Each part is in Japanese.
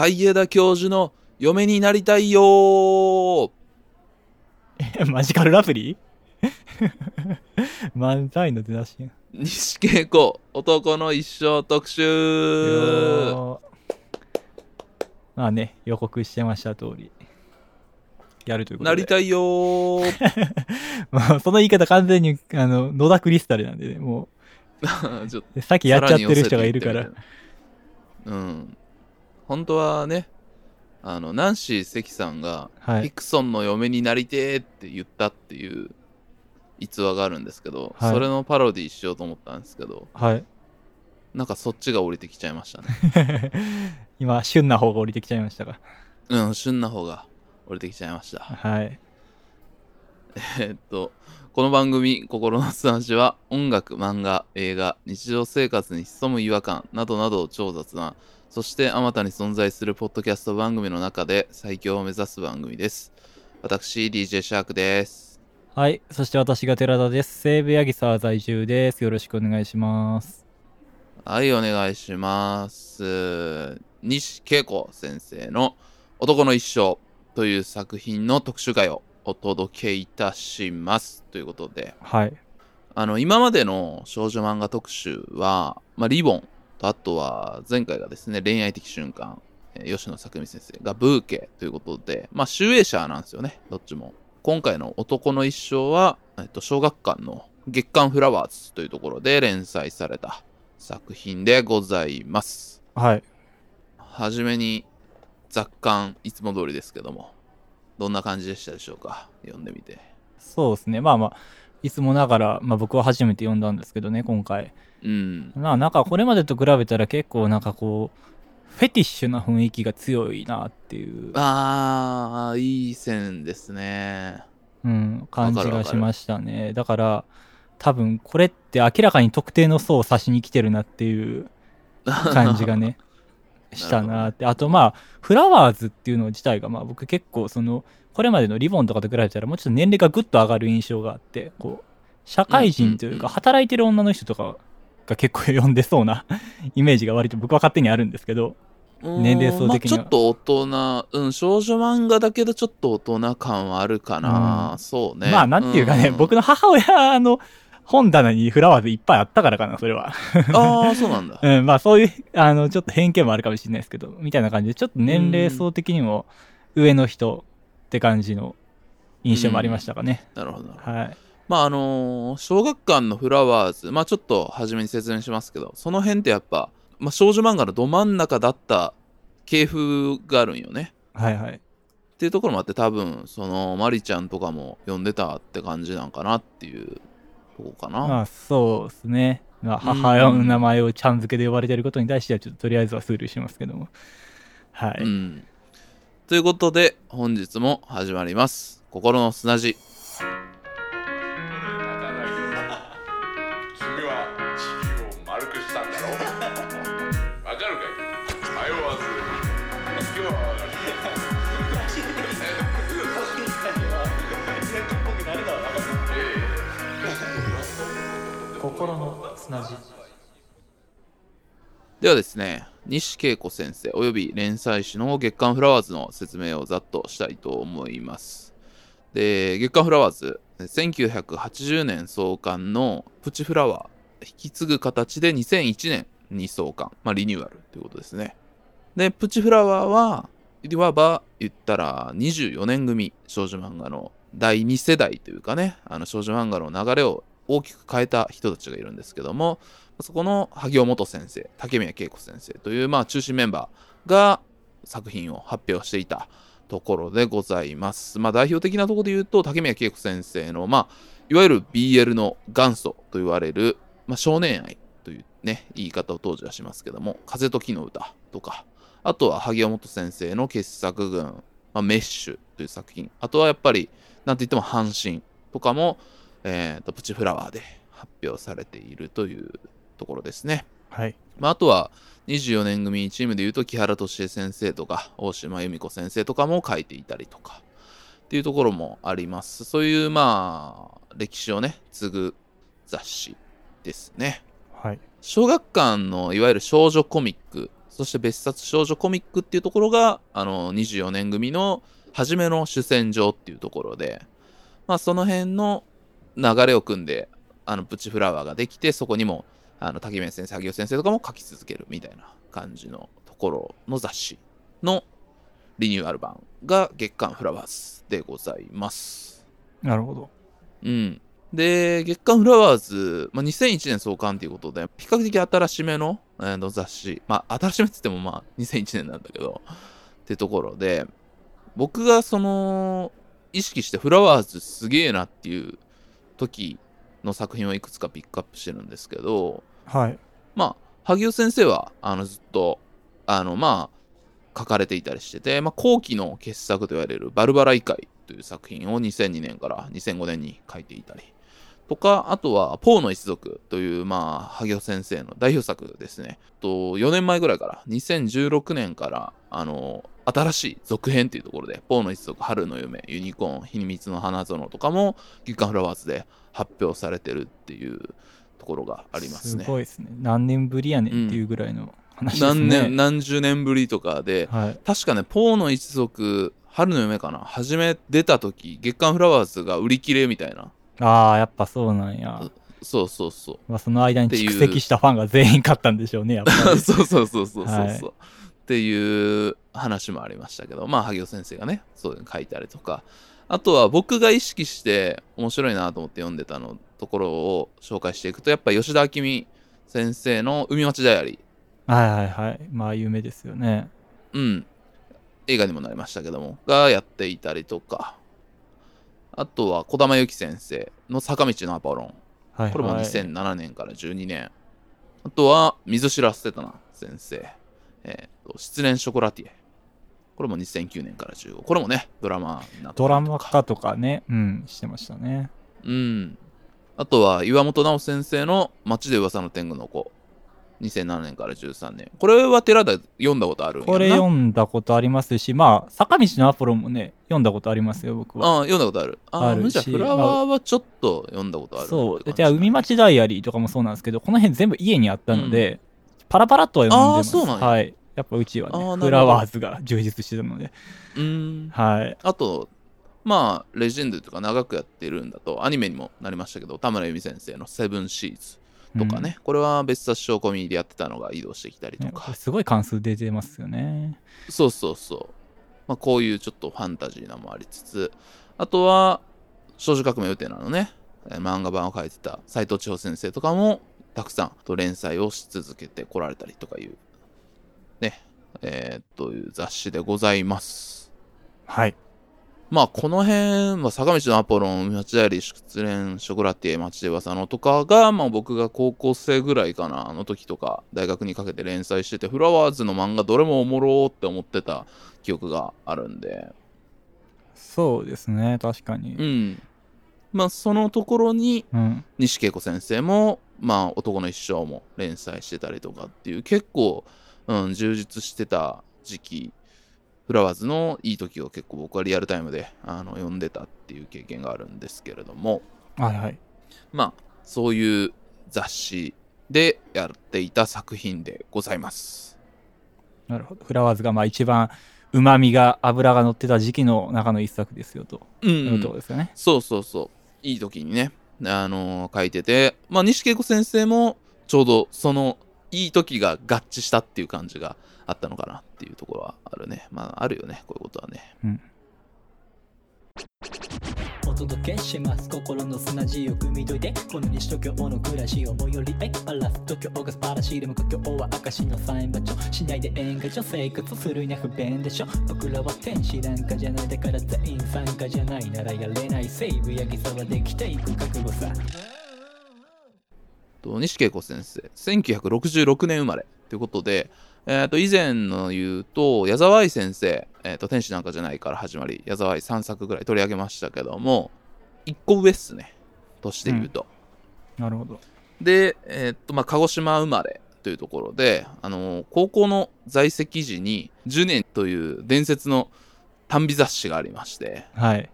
海江田教授の嫁になりたいよマジカルラプリ 漫才の出だし西恵子男の一生特集。まあね予告してました通り。やるということで。なりたいよー。もうその言い方完全にあの野田クリスタルなんでねも ちょっとうさっきやっちゃってる人がいるから。うん本当はねあのナンシー関さんがはい。ヒクソンの嫁になりてーって言ったっていう逸話があるんですけど、はい。それのパロディしようと思ったんですけどはい。なんかそっちが降りてきちゃいましたね。今旬な方が降りてきちゃいましたがうん旬な方が降りてきちゃいました。はい。えっとこの番組「心の素話」は音楽漫画映画日常生活に潜む違和感などなどを超雑なそしてあまたに存在するポッドキャスト番組の中で最強を目指す番組です。私 DJ シャークです。はい。そして私が寺田です。西武八木沢在住です。よろしくお願いします。はいお願いします。西恵子先生の「男の一生」という作品の特集会をお届けいたします。ということで。はい。あの、今までの少女漫画特集は、まあ、リボンと、あとは前回がですね、恋愛的瞬間、えー吉野作美先生がブーケということで、まあ、集英社なんですよね、どっちも。今回の男の一生は、えっと、小学館の月刊フラワーズというところで連載された作品でございます。はいはじめに雑感いつも通りですけども、どんな感じでしたでしょうか？読んでみて。そうですねまあまあいつもながら、まあ、僕は初めて読んだんですけどね今回うん。ななんかこれまでと比べたら結構なんかこうフェティッシュな雰囲気が強いなっていう、あー、いい線ですね。うん、感じがしましたねだから多分これって明らかに特定の層を指しに来てるなっていう感じがね したなってあとまあフラワーズっていうの自体がまあ僕結構そのこれまでのリボンとかと比べたらもうちょっと年齢がぐっと上がる印象があってこう社会人というか働いてる女の人とかが結構読んでそうな イメージが割と僕は勝手にあるんですけど年齢層的にはまあちょっと大人、うん、少女漫画だけどちょっと大人感はあるかな。うんそうね。まあなんていうかね、ん僕の母親の本棚にフラワーズいっぱいあったからかなそれはああ、そうなんだ。うん、まあそういう、あの、ちょっと偏見もあるかもしれないですけど、みたいな感じで、ちょっと年齢層的にも上の人って感じの印象もありましたかね。なるほどはい。まああのー小学館のフラワーズ、まあちょっと初めに説明しますけど、その辺ってやっぱ、まあ少女漫画のど真ん中だった系風があるんよね。はいはい。っていうところもあって多分、その、マリちゃんとかも読んでたって感じなんかなっていうとこかな。まあそうですね。まあ母親の名前をちゃん付けで呼ばれてることに対しては、ちょっととりあえずはスルーしますけども。はい。うん。ということで、本日も始まります。心の砂地。心の砂地。ではですね、西恵子先生および連載誌の月刊フラワーズの説明をざっとしたいと思います。で、月刊フラワーズ、1980年創刊のプチフラワー、引き継ぐ形で2001年に創刊、まあリニューアルということですね。で、プチフラワーは、いわば言ったら24年組少女漫画の第2世代というかね、あの少女漫画の流れを大きく変えた人たちがいるんですけども、そこの萩尾元先生、竹宮恵子先生という、まあ、中心メンバーが作品を発表していたところでございます。まあ、代表的なところで言うと、竹宮恵子先生の、まあ、いわゆる BL の元祖と言われる、まあ、少年愛というね、言い方を当時はしますけども、風と木の歌とか、あとは萩尾元先生の傑作群、まあ、メッシュという作品、あとはやっぱり、なんといっても阪神とかも、えーと、プチフラワーで発表されているというところですね。はい。まあ、あとは24年組チームでいうと木原敏恵先生とか大島由美子先生とかも書いていたりとかっていうところもありますそういうまあ歴史をね継ぐ雑誌ですねはい。小学館のいわゆる少女コミックそして別冊少女コミックっていうところが、あの、24年組の初めの主戦場っていうところで、まあ、その辺の流れを組んで、あの、プチフラワーができて、そこにも、あの、滝宮先生、萩尾先生とかも書き続けるみたいな感じのところの雑誌のリニューアル版が月刊フラワーズでございます。なるほど。うん。で、月刊フラワーズ、まあ、2001年創刊ということで、比較的新しめの,、えーの雑誌、まあ、新しめって言ってもまあ、2001年なんだけど、ってところで、僕がその、意識してフラワーズすげえなっていう時の作品をいくつかピックアップしてるんですけど、はい。まあ、萩尾先生は、あの、ずっと、あの、まあ、書かれていたりしてて、まあ、後期の傑作と言われるバルバラ異界という作品を2002年から2005年に書いていたり、とか、あとは、ポーの一族という、まあ、萩尾先生の代表作ですね。と、4年前ぐらいから、2016年から、あの、新しい続編っていうところで、ポーの一族、春の夢、ユニコーン、秘密の花園とかも、月刊フラワーズで発表されてるっていうところがありますね。すごいですね。何年ぶりやねんっていうぐらいの話ですね。何年、何十年ぶりとかで、はい。確かね、ポーの一族、春の夢かな、初め出た時、月刊フラワーズが売り切れみたいな。ああ、やっぱそうなんや。そうそうそう。まあ、その間に蓄積したファンが全員買ったんでしょうね、やっぱり。そうそうそうそうそうそう、はいっていう話もありましたけど、まあ、萩尾先生がね、そういうの書いたりとか、あとは僕が意識して面白いなと思って読んでたのところを紹介していくと、やっぱ吉田明美先生の海町ダイアリー、はいはいはい。まあ、有名ですよね。うん、映画にもなりましたけども、がやっていたりとか、あとは児玉由紀先生の坂道のアポロン、はい、はい。これも2007年から12年。あとは、水白捨てたな先生。えーと、失恋ショコラティエ。これも2009年から15。これもね、ドラマになったりとかドラマ化とかね、うん、してましたね。うん。あとは、岩本直先生の街で噂の天狗の子。2007年から13年。これは寺田読んだことあるんやなこれ読んだことありますし、まあ、坂道のアポロンもね、読んだことありますよ、僕は。ああ、読んだことある。ああ、あるしじゃあフラワーはちょっと読んだことあるそう。じゃあ、海町ダイアリーとかもそうなんですけど、この辺全部家にあったので、パラパラとは読んでます。あーそうなんやはい。やっぱうちはね、フラワーズが充実してたので。うーん。はい。あと、まあ、レジェンドとか長くやってるんだと、アニメにもなりましたけど、田村由美先生のセブンシーズとかね、これは別冊小コミでやってたのが移動してきたりうん。とか、ねすごい関数出てますよね。そうそうそう。まあ、こういうちょっとファンタジーなのもありつつ、あとは、少女革命予定なのね、えー漫画版を書いてた斎藤千穂先生とかも、たくさんと連載をし続けてこられたりとかいう、ね、えー、という雑誌でございます。はい。まあ、この辺、まあ、坂道のアポロン、町田より失恋、ショコラティエ、町で噂のとかが、まあ、僕が高校生ぐらいかな、あの時とか、大学にかけて連載してて、フラワーズの漫画どれもおもろーって思ってた記憶があるんで、そうですね、確かにう。ん。まあ、そのところに、うん。西恵子先生も、まあ、男の一生も連載してたりとかっていう、結構、うん、充実してた時期、フラワーズのいい時を結構僕はリアルタイムであの読んでたっていう経験があるんですけれども、はいはい。まあ、そういう雑誌でやっていた作品でございます。なるほど。フラワーズがまあ一番旨味が、脂が乗ってた時期の中の一作ですよと。うん、いうところですよね。そうそうそう。いい時にね、あのー書いてて、まあ、西恵子先生もちょうどそのいい時が合致したっていう感じがあったのかなっていうところはあるね。まあ、あるよね、こういうことはね。お届けします。心の砂地を汲み解いてこの西東京の暮らしを最寄りへバラス東京が素晴らしいでも故郷は証のサイン場所しないで演歌所生活するには不便でしょ。僕らは天使なんかじゃないだから全員参加じゃないならやれない。西武八木沢できていく覚悟さと西恵子先生、1966年生まれということで、えー、と以前の言うと、矢沢愛先生、えー、と天使なんかじゃないから始まり、矢沢愛3作ぐらい取り上げましたけども、1個上っすね、年で言うと。なるほど。で、えーっと、まあ、鹿児島生まれというところで、あのー高校の在籍時に、10年という伝説の短美雑誌がありまして、はい。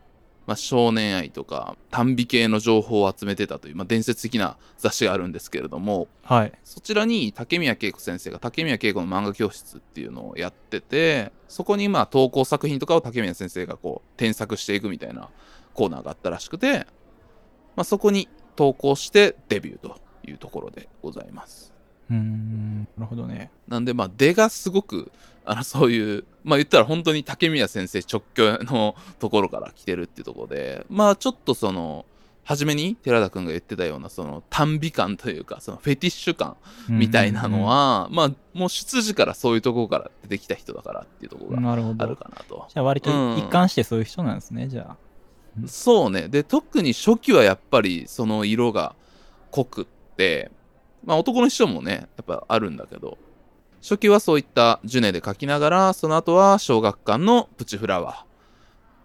まあ、少年愛とか短美系の情報を集めてたという、まあ、伝説的な雑誌があるんですけれどもはい。そちらに竹宮恵子先生が竹宮恵子の漫画教室っていうのをやっててそこにまあ投稿作品とかを竹宮先生がこう添削していくみたいなコーナーがあったらしくて、まあ、そこに投稿してデビューというところでございます。うーん、なるほどね。なんで、まあ、出がすごく、あの、そういう、まあ言ったら本当に竹宮先生直居のところから来てるっていうところで、まあちょっとその、初めに寺田くんが言ってたような、その、短美感というか、そのフェティッシュ感みたいなのは、まあ、もう出自からそういうところから出てきた人だからっていうところがあるど。かなと。じゃあ割とうん一貫してそういう人なんですね、じゃあ。そうね。で、特に初期はやっぱりその色が濃くって、まあ男の人もね、やっぱあるんだけど、初期はそういったジュネで描きながら、その後は小学館のプチフラワ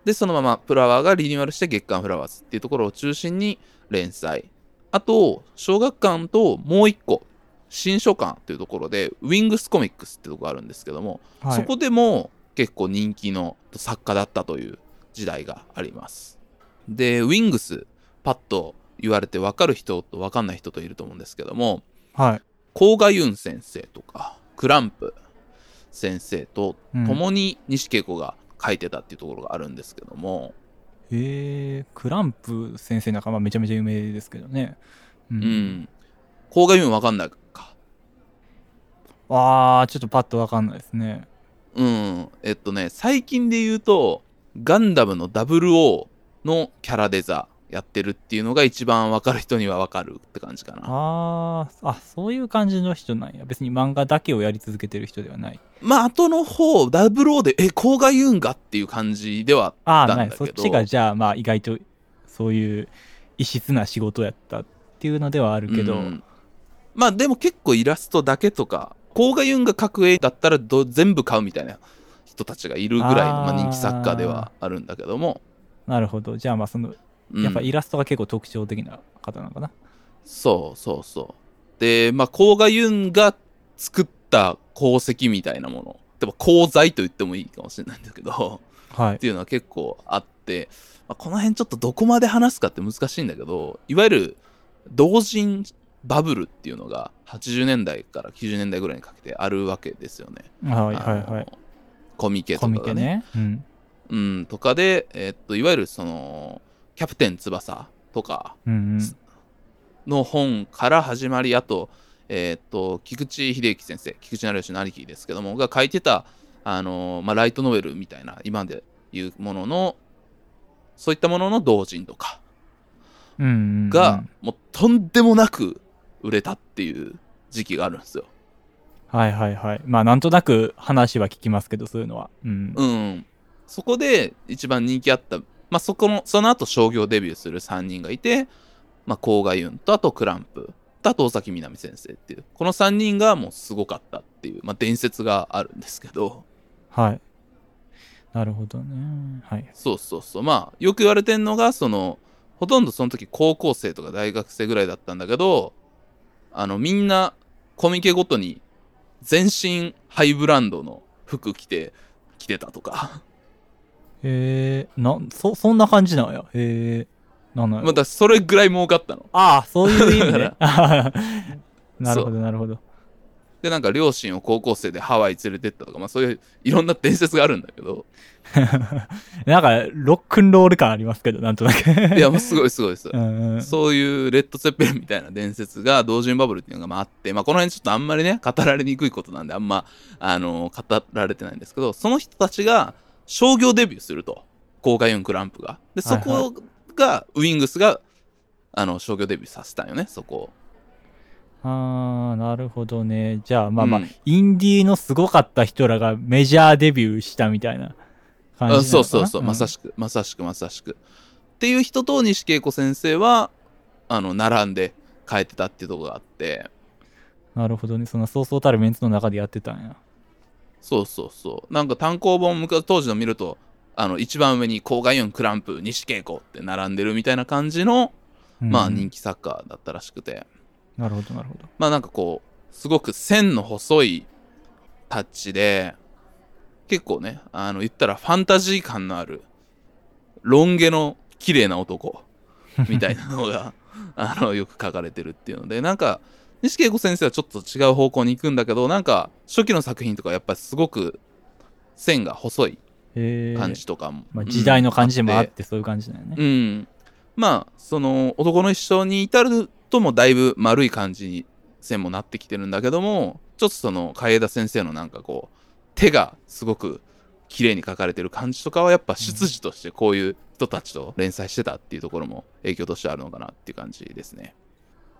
ー。で、そのままフラワーがリニューアルして月刊フラワーズっていうところを中心に連載。あと、小学館ともう一個、新書館というところで、ウィングスコミックスってとこがあるんですけども、はい、そこでも結構人気の作家だったという時代があります。で、ウィングス、パッと言われて分かる人と分かんない人といると思うんですけども、はい。甲賀ユン先生とか、クランプ先生とうん共に西恵子が書いてたっていうところがあるんですけども、えー、クランプ先生なんかまあめちゃめちゃ有名ですけどね。ううん。甲賀ユン分かんないか。あー、ちょっとパッとわかんないですね。うん。えっとね、最近で言うと、ガンダムの00のキャラデザやってるっていうのが一番分かる人には分かるって感じかな。あー、あ、そういう感じの人なんや。別に漫画だけをやり続けてる人ではない。まあ、後の方、00で、え、甲賀ユンがっていう感じではあったんだけど。ない。そっちがじゃあまあ意外とそういう異質な仕事やったっていうのではあるけど、うんまあ、でも結構イラストだけとか、甲賀ユンが描く絵だったらど全部買うみたいな人たちがいるぐらいのまあ、人気作家ではあるんだけども。なるほど。じゃあまあその、うんやっぱイラストが結構特徴的な方なのかな。そうそうそう。で、まあ、甲賀ユンが作った功績みたいなもの。でも功罪と言ってもいいかもしれないんだけど、はいっ。ていうのは結構あって、まあ、この辺ちょっとどこまで話すかって難しいんだけど、いわゆる同人バブルっていうのが80年代から90年代ぐらいにかけてあるわけですよね。はいはいはい。コミケとコかがね。ミケね。うん。うん、とかで、えっと、いわゆるその、キャプテン翼とか。の本から始まり、あと、えっと、菊池秀幸先生、菊池成吉の兄貴ですけども、が書いてた、あの、まあ、ライトノベルみたいな、今でいうものの、そういったものの同人とかが、もうとんでもなく売れたっていう時期があるんですよ。はいはいはい。まあなんとなく話は聞きますけど、そういうのは。うん。うん。そこで一番人気あった、まあ、そこの、その後商業デビューする3人がいて、まあ、甲賀ユンと、あとクランプ、とあと尾崎みなみ先生っていう、この3人がもうすごかったっていう、まあ、伝説があるんですけど、はい。なるほどね。はい。そうそうそう。まあ、よく言われてんのが、その、ほとんどその時高校生とか大学生ぐらいだったんだけど、あの、みんなコミケごとに全身ハイブランドの服着て、着てたとか。えー、な、そ、そんな感じなんや。えー、なんなまあ、だそれぐらい儲かったの。ああ、そういう意味だねか。なるほど、なるほど。で、なんか両親を高校生でハワイ連れてったとか、まあそういういろんな伝説があるんだけど、なんか、ロックンロール感ありますけど、なんとなく。いや、もうすごいすごいです。うんうん。そういうレッド・セッペリンみたいな伝説が同人バブルっていうのがまああって、まあこの辺ちょっとあんまりね、語られにくいことなんであんま、あの語られてないんですけど、その人たちが商業デビューすると。公開ユンクランプが。で、そこが、ウィングスが、あの、商業デビューさせたんよね、そこを。ああ、なるほどね。じゃあ、まあまあ、うんインディーのすごかった人らがメジャーデビューしたみたいな感じなそうそうそう、まさししく、まさしく、まさしく。っていう人と西恵子先生は、あの、並んで変えてたっていうところがあって、く。なるほどね。そのそうそうたるメンツの中でやってたんや。そうそうそう。なんか単行本、昔当時の見ると、あの、一番上に、コーガユン、クランプ、西恵子って並んでるみたいな感じの、まあうん人気作家だったらしくて、なるほど、なるほど。まあなんかこう、すごく線の細いタッチで、結構ね、あの、言ったらファンタジー感のある、ロン毛の綺麗な男みたいなのが あのよく書かれてるっていうのでなんか西恵子先生はちょっと違う方向に行くんだけどなんか初期の作品とかやっぱりすごく線が細い感じとかも、まあ、時代の感じでもあっうんてそういう感じだよね。うん。まあ、その、男の一生に至るともだいぶ丸い感じに線もなってきてるんだけども、ちょっとその、海江田先生のなんかこう、手がすごく綺麗に描かれてる感じとかは、やっぱ出自としてこういう人たちと連載してたっていうところも影響としてあるのかなっていう感じですね。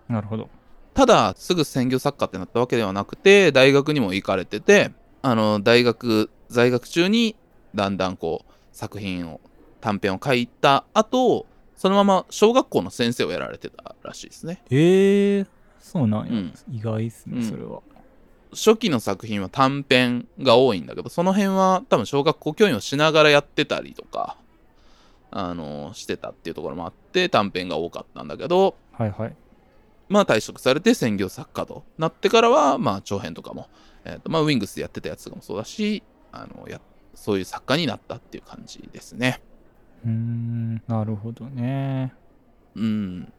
なるほど。ただ、すぐ専業作家ってなったわけではなくて、大学にも行かれてて、あの、大学、在学中に、だんだんこう、作品を、短編を書いた後、そのまま小学校の先生をやられてたらしいですね。えー、そうなんや。うん意外っすね、うんそれは。初期の作品は短編が多いんだけど、その辺は多分小学校教員をしながらやってたりとか、あの、してたっていうところもあって、短編が多かったんだけど、はいはい。まあ退職されて専業作家となってからは、まあ長編とかも、えっ、と、まあウィングスでやってたやつとかもそうだし、あの、や、そういう作家になったっていう感じですね。うーん、なるほどね。うん。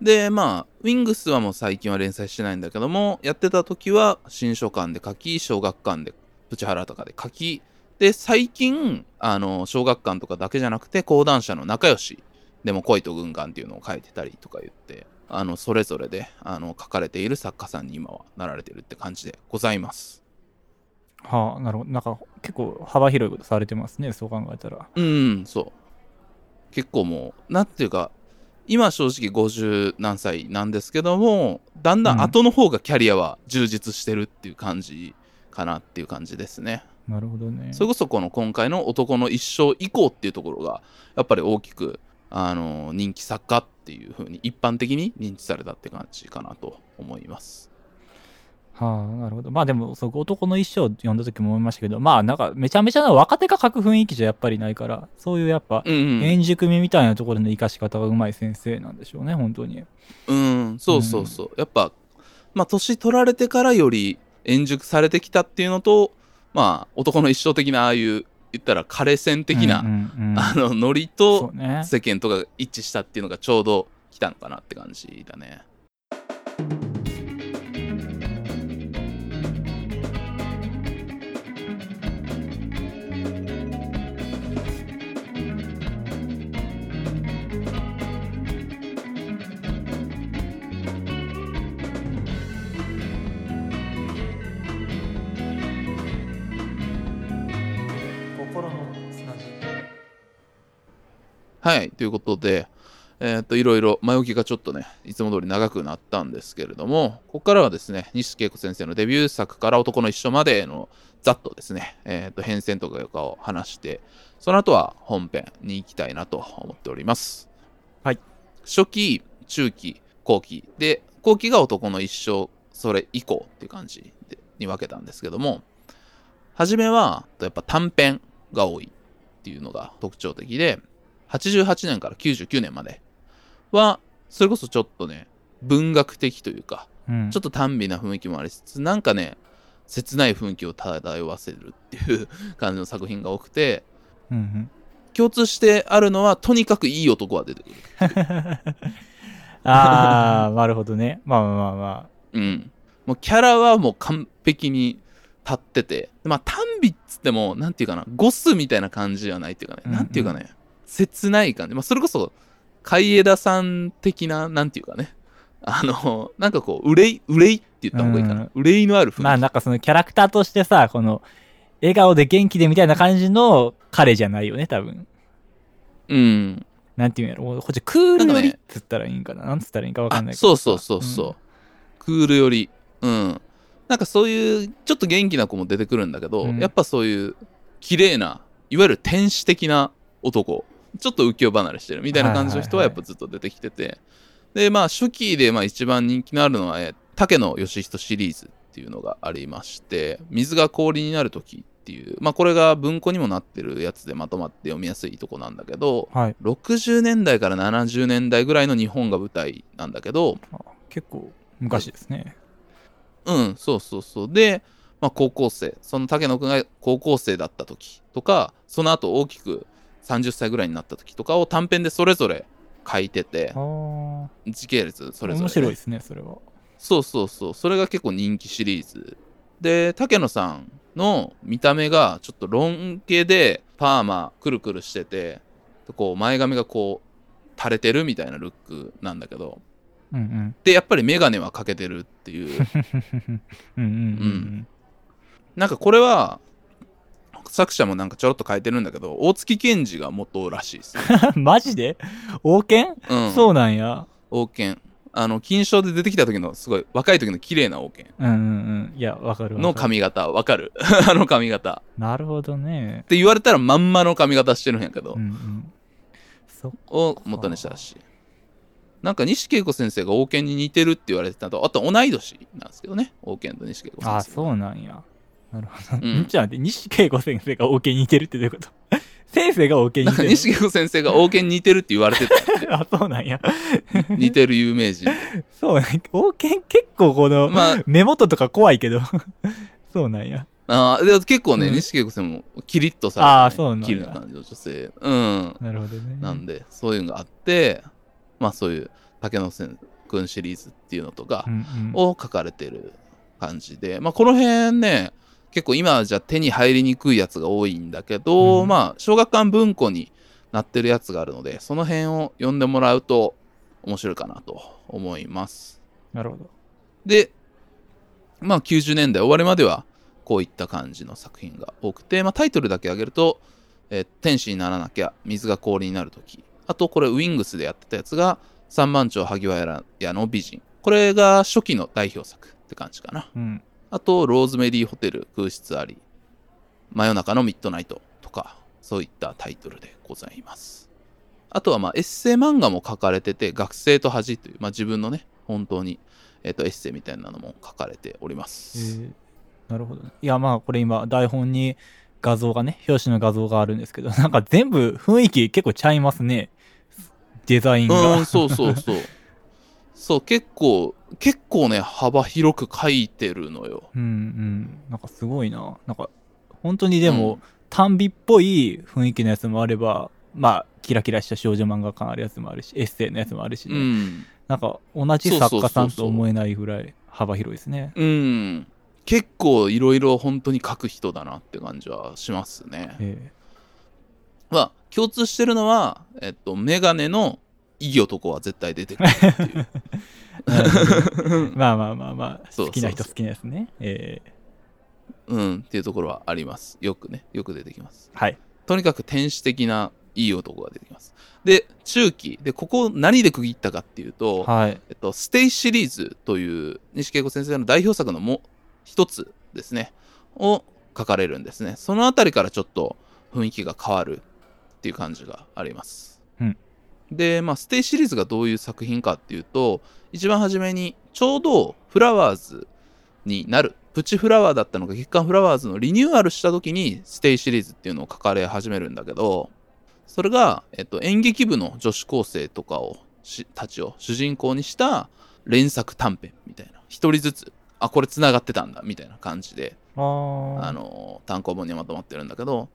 で、まあ、ウィングスはもう最近は連載してないんだけども、やってた時は新書館で書き、小学館で、プチハラとかで書き、で、最近、あの、小学館とかだけじゃなくて、講談社の仲良しでも恋と軍艦っていうのを書いてたりとか言って、あの、それぞれで、あの、書かれている作家さんに今はなられてるって感じでございます。はあ、なるほど。なんか結構幅広いことされてますね、そう考えたら。うん、そう。結構もう、なんていうか、今正直50何歳なんですけども、だんだん後の方がキャリアは充実してるっていう感じかなっていう感じですね。なるほどね。それこそこの今回の男の一生以降っていうところが、やっぱり大きく、あの、人気作家っていう風に一般的に認知されたって感じかなと思います。はあ、なるほど。まあでも、そう男の一生読んだ時も思いましたけど、まあなんかめちゃめちゃな若手が書く雰囲気じゃやっぱりないから、そういうやっぱ、うん、うん。円熟味みたいなところの生かし方がうまい先生なんでしょうね、本当に。うん、そうそうそう。やっぱ、まあ、年取られてからより円熟されてきたっていうのと、まあ、男の一生的な、ああいう、言ったら、枯線的な、うんうんうんあの、ノリと。世間とかが一致したっていうのがちょうど来たのかなって感じだね。はい、ということで、えーっと、いろいろ前置きがちょっとね、いつも通り長くなったんですけれども、ここからはですね、西恵子先生のデビュー作から男の一生までのざっとですね、えーっと、変遷とかを話して、その後は本編に行きたいなと思っております。はい。初期、中期、後期で、後期が男の一生、それ以降っていう感じでに分けたんですけども、初めは、やっぱ短編が多いっていうのが特徴的で、88年から99年までは、それこそちょっとね、文学的というか、うんちょっと短美な雰囲気もありつつ、なんかね、切ない雰囲気を漂わせるっていう感じの作品が多くて、うんうん共通してあるのは、とにかくいい男が出てくる。ああ、なるほどね。まあまあまあまうん。もうキャラはもう完璧に立ってて、まあ短美っつっても、なんていうかな、ゴスみたいな感じではないっていうかね、うんうんなんていうかね、切ない感じ。まあそれこそ、海枝さん的な、なんていうかね、あの、なんかこう、憂い、憂いって言った方がいいかな。憂いのある雰囲あ。気。まあなんかそのキャラクターとしてさ、この、笑顔で元気でみたいな感じの彼じゃないよね、多分。うん。なんていうんやろ。こっちクールよりっつったらいいんかな。なんつったらいいんかわかんないあけどさ。そうそうそうそう、クールよりうんなんかそういうちょっと元気な子も出てくるんだけど、うんやっぱそういう綺麗ないわゆる天使的な男ちょっと浮世離れしてるみたいな感じの人ははいはいはいやっぱずっと出てきてて、でまあ初期でまあ一番人気のあるのはえ竹野義人シリーズっていうのがありまして水が氷になる時っていうまあこれが文庫にもなってるやつでまとまって読みやすいとこなんだけどはい。60年代から70年代ぐらいの日本が舞台なんだけど、あ結構昔ですね。うん、そうそうそう。で、まあ、高校生、その竹野くんが高校生だった時とか、その後大きく30歳ぐらいになった時とかを短編でそれぞれ書いてて。時系列それぞれね、面白いですね、それは。そうそうそう。それが結構人気シリーズ。で竹野さんの見た目がちょっとロン毛でパーマくるくるしててこう前髪がこう垂れてるみたいなルックなんだけど。うんうん。でやっぱり眼鏡はかけてるっていう。うんうん。うん。なんかこれは作者もなんかちょろっと書いてるんだけど大月健二が元らしいです、うん。マジで？王権？うん、そうなんや。王権あの金賞で出てきた時のすごい若い時の綺麗な王権うんうんうん。いや、わかる。の髪型わかる あの髪型なるほどねっ。て言われたらまんまの髪型してるんやけど、うんうん。そっを元にしたらしいなんか西恵子先生が王権に似てるって言われてたとあと同い年なんですけどね王権と西恵子先生あ、そうなんや。なるほど。うんん、じゃあ、西慶吾先生が王権に似てるってどういうこと？先生が王権に似てる西恵子先生が王権に似てるって言われてたって あ、そうなんや。似てる有名人そうね。王権結構この、まあ目元とか怖いけど。そうなんや。あーでも結構ね、うん西恵子先生もキリッとされあーそうなんだ綺麗な感じの女性うんなるほどね。なんでそういうのがあってまあそういう竹野君シリーズっていうのとかうんうん。を書かれてる感じで、まあこの辺ね結構今じゃ手に入りにくいやつが多いんだけど、うんまあ小学館文庫になってるやつがあるのでその辺を読んでもらうと面白いかなと思いますなるほど。でまあ90年代終わりまではこういった感じの作品が多くて、まあ、タイトルだけ挙げると「えー天使にならなきゃ水が氷になるとき」あとこれウィングスでやってたやつが「三万丁萩原屋の美人」これが初期の代表作って感じかなうん。あと、ローズメリーホテル空室あり、真夜中のミッドナイトとか、そういったタイトルでございます。あとは、まあ、エッセイ漫画も書かれてて、学生と恥という、まあ、自分のね、本当に、えっ、と、エッセイみたいなのも書かれておりまえす。ーなるほどね。いや、まあ、これ今、台本に画像がね、表紙の画像があるんですけど、なんか全部雰囲気結構ちゃいますね。デザインが。うん、そうそうそう。そう、結構、結構ね、幅広く書いてるのよ。うんうん。なんかすごいな。なんか、本当にでも、うん短美っぽい雰囲気のやつもあれば、まあ、キラキラした少女漫画感あるやつもあるし、エッセイのやつもあるしね。うん。なんか、同じ作家さんと思えないぐらい幅広いですね。うん。結構いろいろ本当に書く人だなって感じはしますね。えまあ、共通してるのは、えっと、メガネの異議男は絶対出てくるっていう。まあまあまあまあ、好きな人好きなやつね。ええうん、っていうところはあります。よくね、よく出てきます。はい。とにかく天使的ないい男が出てきます。で、中期。で、ここ何で区切ったかっていうと、はい。えっと、 STAY シリーズという西炯子先生の代表作のも一つですね、を書かれるんですね。そのあたりからちょっと雰囲気が変わるっていう感じがあります。うんで、まあ、 STAY シリーズがどういう作品かっていうと、一番初めにちょうどフラワーズになる、プチフラワーだったのが月刊フラワーズのリニューアルした時に STAY シリーズっていうのを書かれ始めるんだけど、それが、えっと、演劇部の女子高生とかをしたちを主人公にした連作短編みたいな。一人ずつあこれつながってたんだみたいな感じであの単行本にまとまってるんだけど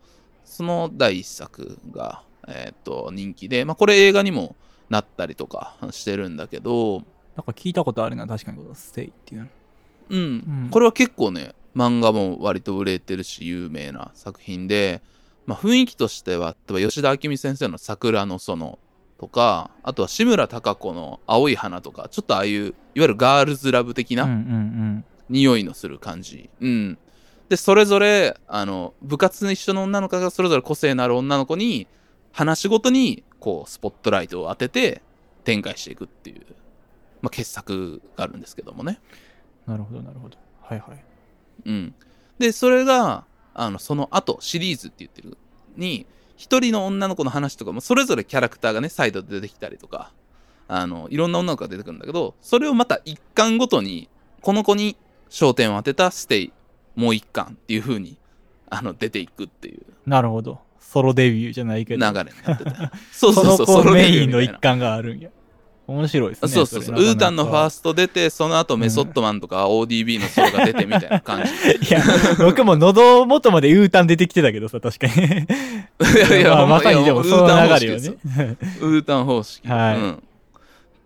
その第一作が、えっと人気で、まあ、これ映画にもなったりとかしてるんだけど、なんか聞いたことあるな、確かに。このステイっていうの。うん。うん。これは結構ね漫画も割と売れてるし有名な作品で、まあ、雰囲気としては例えば吉田明美先生の「桜の園」とかあとは志村貴子の「青い花」とかちょっとああいういわゆるガールズラブ的うんうなん。匂いのする感じ、うん。でそれぞれあの部活の一緒の女の子がそれぞれ個性のある女の子に話しごとにこうスポットライトを当てて展開していくっていう、まあ、傑作があるんですけどもねうん。なるほど、なるほど。はいはい。うん。で、それが、あの、その後、シリーズって言ってるに、一人の女の子の話とかも、それぞれキャラクターがね、サイドで出てきたりとか、あの、いろんな女の子が出てくるんだけど、それをまた一巻ごとに、この子に焦点を当てたステイ、もう一巻っていう風に、あの、出ていくっていうなるほど。ソロデビューじゃないけど。流れになってて。そうそそうそう、ソロデメインの一環があるんや。面白いですね。そうそうそう。ウれータンのファーススト出て、その後メソッドマンとか ODB のソロが出てみたいな感じ。ト。いや、僕も喉元までウータン出てきてたけどさ、確かに。いやいや、まあ、まさにでもそのウータン方流れよね。ウータン方式。はいうん。っ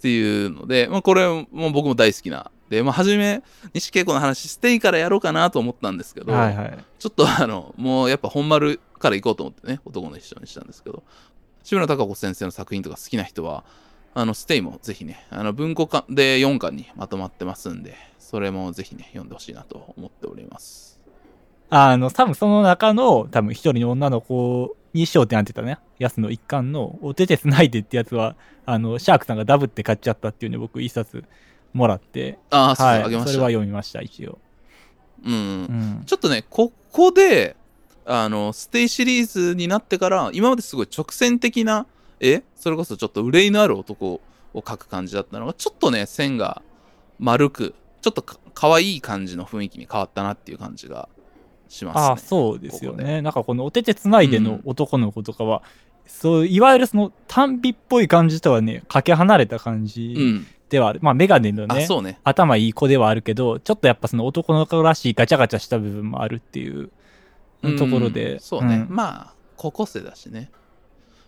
ていうので、まあ、これも僕も大好きな。で、まあ、初め、西恵子の話、ステイからやろうかなと思ったんですけど、はいはい。ちょっとあの、もうやっぱ本丸から行こうと思ってね、男の一緒にしたんですけど、志村貴子先生の作品とか好きな人は、あの、ステイもぜひね、あの、文庫化で4巻にまとまってますんで、それもぜひね、読んでほしいなと思っております。あの、多分その中の、多分一人の女の子に焦点当てたね、やつの一巻の、お手手つないでってやつは、あの、シャークさんがダブって買っちゃったっていうね、僕一冊もらって、ああ、そう、はい、あげました。それは読みました、一応。うん。うん。ちょっとね、ここで、あの、ステイシリーズになってから、今まですごい直線的な絵、それこそちょっと憂いのある男を描く感じだったのが、ちょっとね、線が丸く、ちょっとか可愛い感じの雰囲気に変わったなっていう感じがしますね。ああ、そうですよここね。なんかこのお手手つないでのうん男の子とかは、そう、いわゆるその耽美っぽい感じとはね、かけ離れた感じ。うん。では。まあ、メガネのあ、ね、ね。頭いい子ではあるけど、ちょっとやっぱその男の子らしいガチャガチャした部分もあるっていうところで。うんそうね。んまあ、高校生だしね。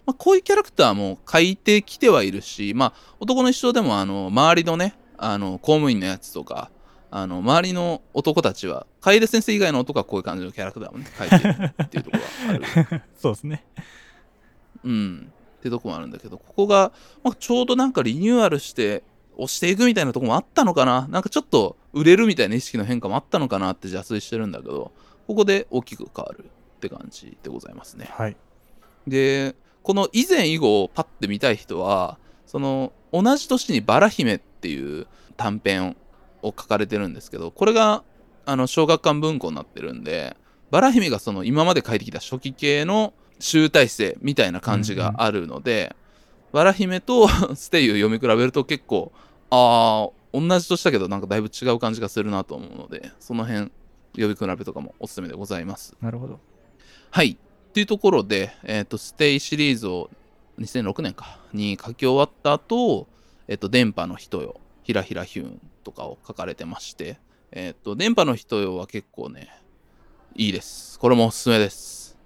まあ、こういうキャラクターも書いてきてはいるし、まあ、男の一生でも、あの、周りのね、あの、公務員のやつとか、あの、周りの男たちは、楓先生以外の男はこういう感じのキャラクターもね、書いてるっていうところがある。そうですね。うん。ってとこもあるんだけど、ここが、まあ、ちょうどなんかリニューアルして、押していくみたいなとこもあったのかな？なんかちょっと売れるみたいな意識の変化もあったのかなって邪推してるんだけど、ここで大きく変わるって感じでございますね。はい。で、この以前以後をパッて見たい人は、その同じ年にバラ姫っていう短編を書かれてるんですけど、これがあの小学館文庫になってるんで、バラ姫がその今まで書いてきた初期系の集大成みたいな感じがあるので、バラ姫とステイを読み比べると結構、ああ、同じ年だけどなんかだいぶ違う感じがするなと思うので、その辺読み比べとかもおすすめでございます。なるほど。はい。っていうところで、えっ、と、ステイシリーズを2006年かに書き終わった後、えっ、と、電波の男よ、ひらひらひゅーんとかを書かれてまして、えっ、と、電波の男よは結構ね、いいです。これもおすすめです。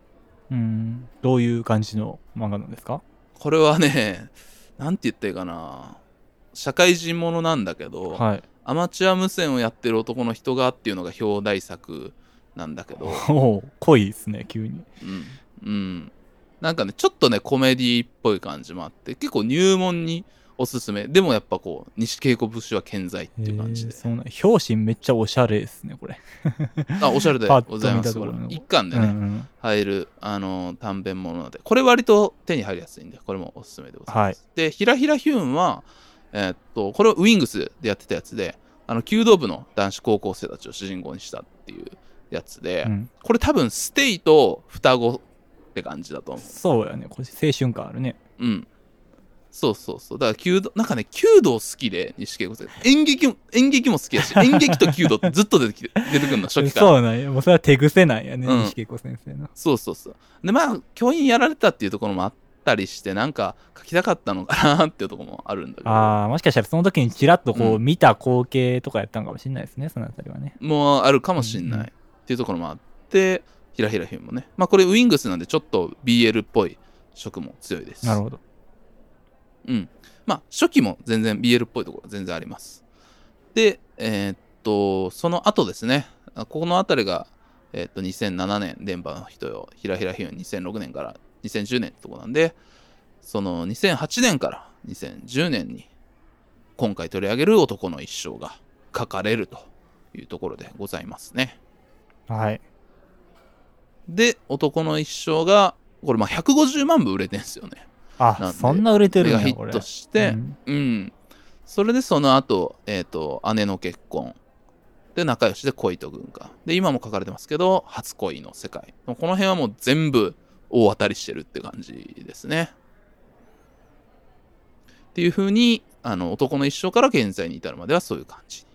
うん。どういう感じの漫画なんですか？これはね、なんて言ったらいいかな、社会人ものなんだけど、はい。アマチュア無線をやってる男の人がっていうのが表題作なんだけど、おお濃いですね、急に。うん。うん。なんかね、ちょっとね、コメディっぽい感じもあって、結構入門におすすめ。でもやっぱこう、西稽古節は健在っていう感じで。えー表紙めっちゃおしゃれですね、これ。あ、おしゃれでございます。ころの一巻でうんうね、ん。入る、あの、短編ものなので、これ割と手に入りやすいんで、これもおすすめでございます。で、ひらひらヒューンは、えーっと、これをウィングスでやってたやつで、あの、弓道部の男子高校生たちを主人公にしたっていうやつで、うんこれ多分ステイと双子って感じだと思う。そうやね。これ青春感あるね。うん。そうそうそう。だから、弓道、なんかね、弓道好きで、西恵子先生。演劇も、演劇も好きだし、演劇と弓道ってずっと出てきて、出てくるの、初期から。そうなんや。もうそれは手癖なんやね、うん西恵子先生の。そうそうそう。で、まあ、教員やられたっていうところもあったりして、なんか、書きたかったのかなっていうところもあるんだけど。ああ、もしかしたらその時にちらっとこう、うん見た光景とかやったんかもしれないですね、そのあたりはね。もうあるかもしんない、っていうところもあって、ひらひらひもね。まあ、これウィングスなんで、ちょっと BL っぽい色も強いです。なるほど。うん。まあ、初期も全然 BL っぽいところ全然あります。で、えーっと、その後ですね、あここのあたりが、えーっと、2007年、電波の人よ、ひらひらひゅん、2006年から2010年ってとこなんで、その2008年から2010年に、今回取り上げる男の一生が書かれるというところでございますね。はい。で、男の一生が、これまあ150万部売れてんすよね。あ、でそんな売れてるんや、メガヒッ。トして、うんうん。それでその後、えっ、と、姉の結婚。で、仲良しで恋と軍歌。で、今も書かれてますけど、初恋の世界。この辺はもう全部大当たりしてるって感じですね。っていう風に、あの、男の一生から現在に至るまではそういう感じに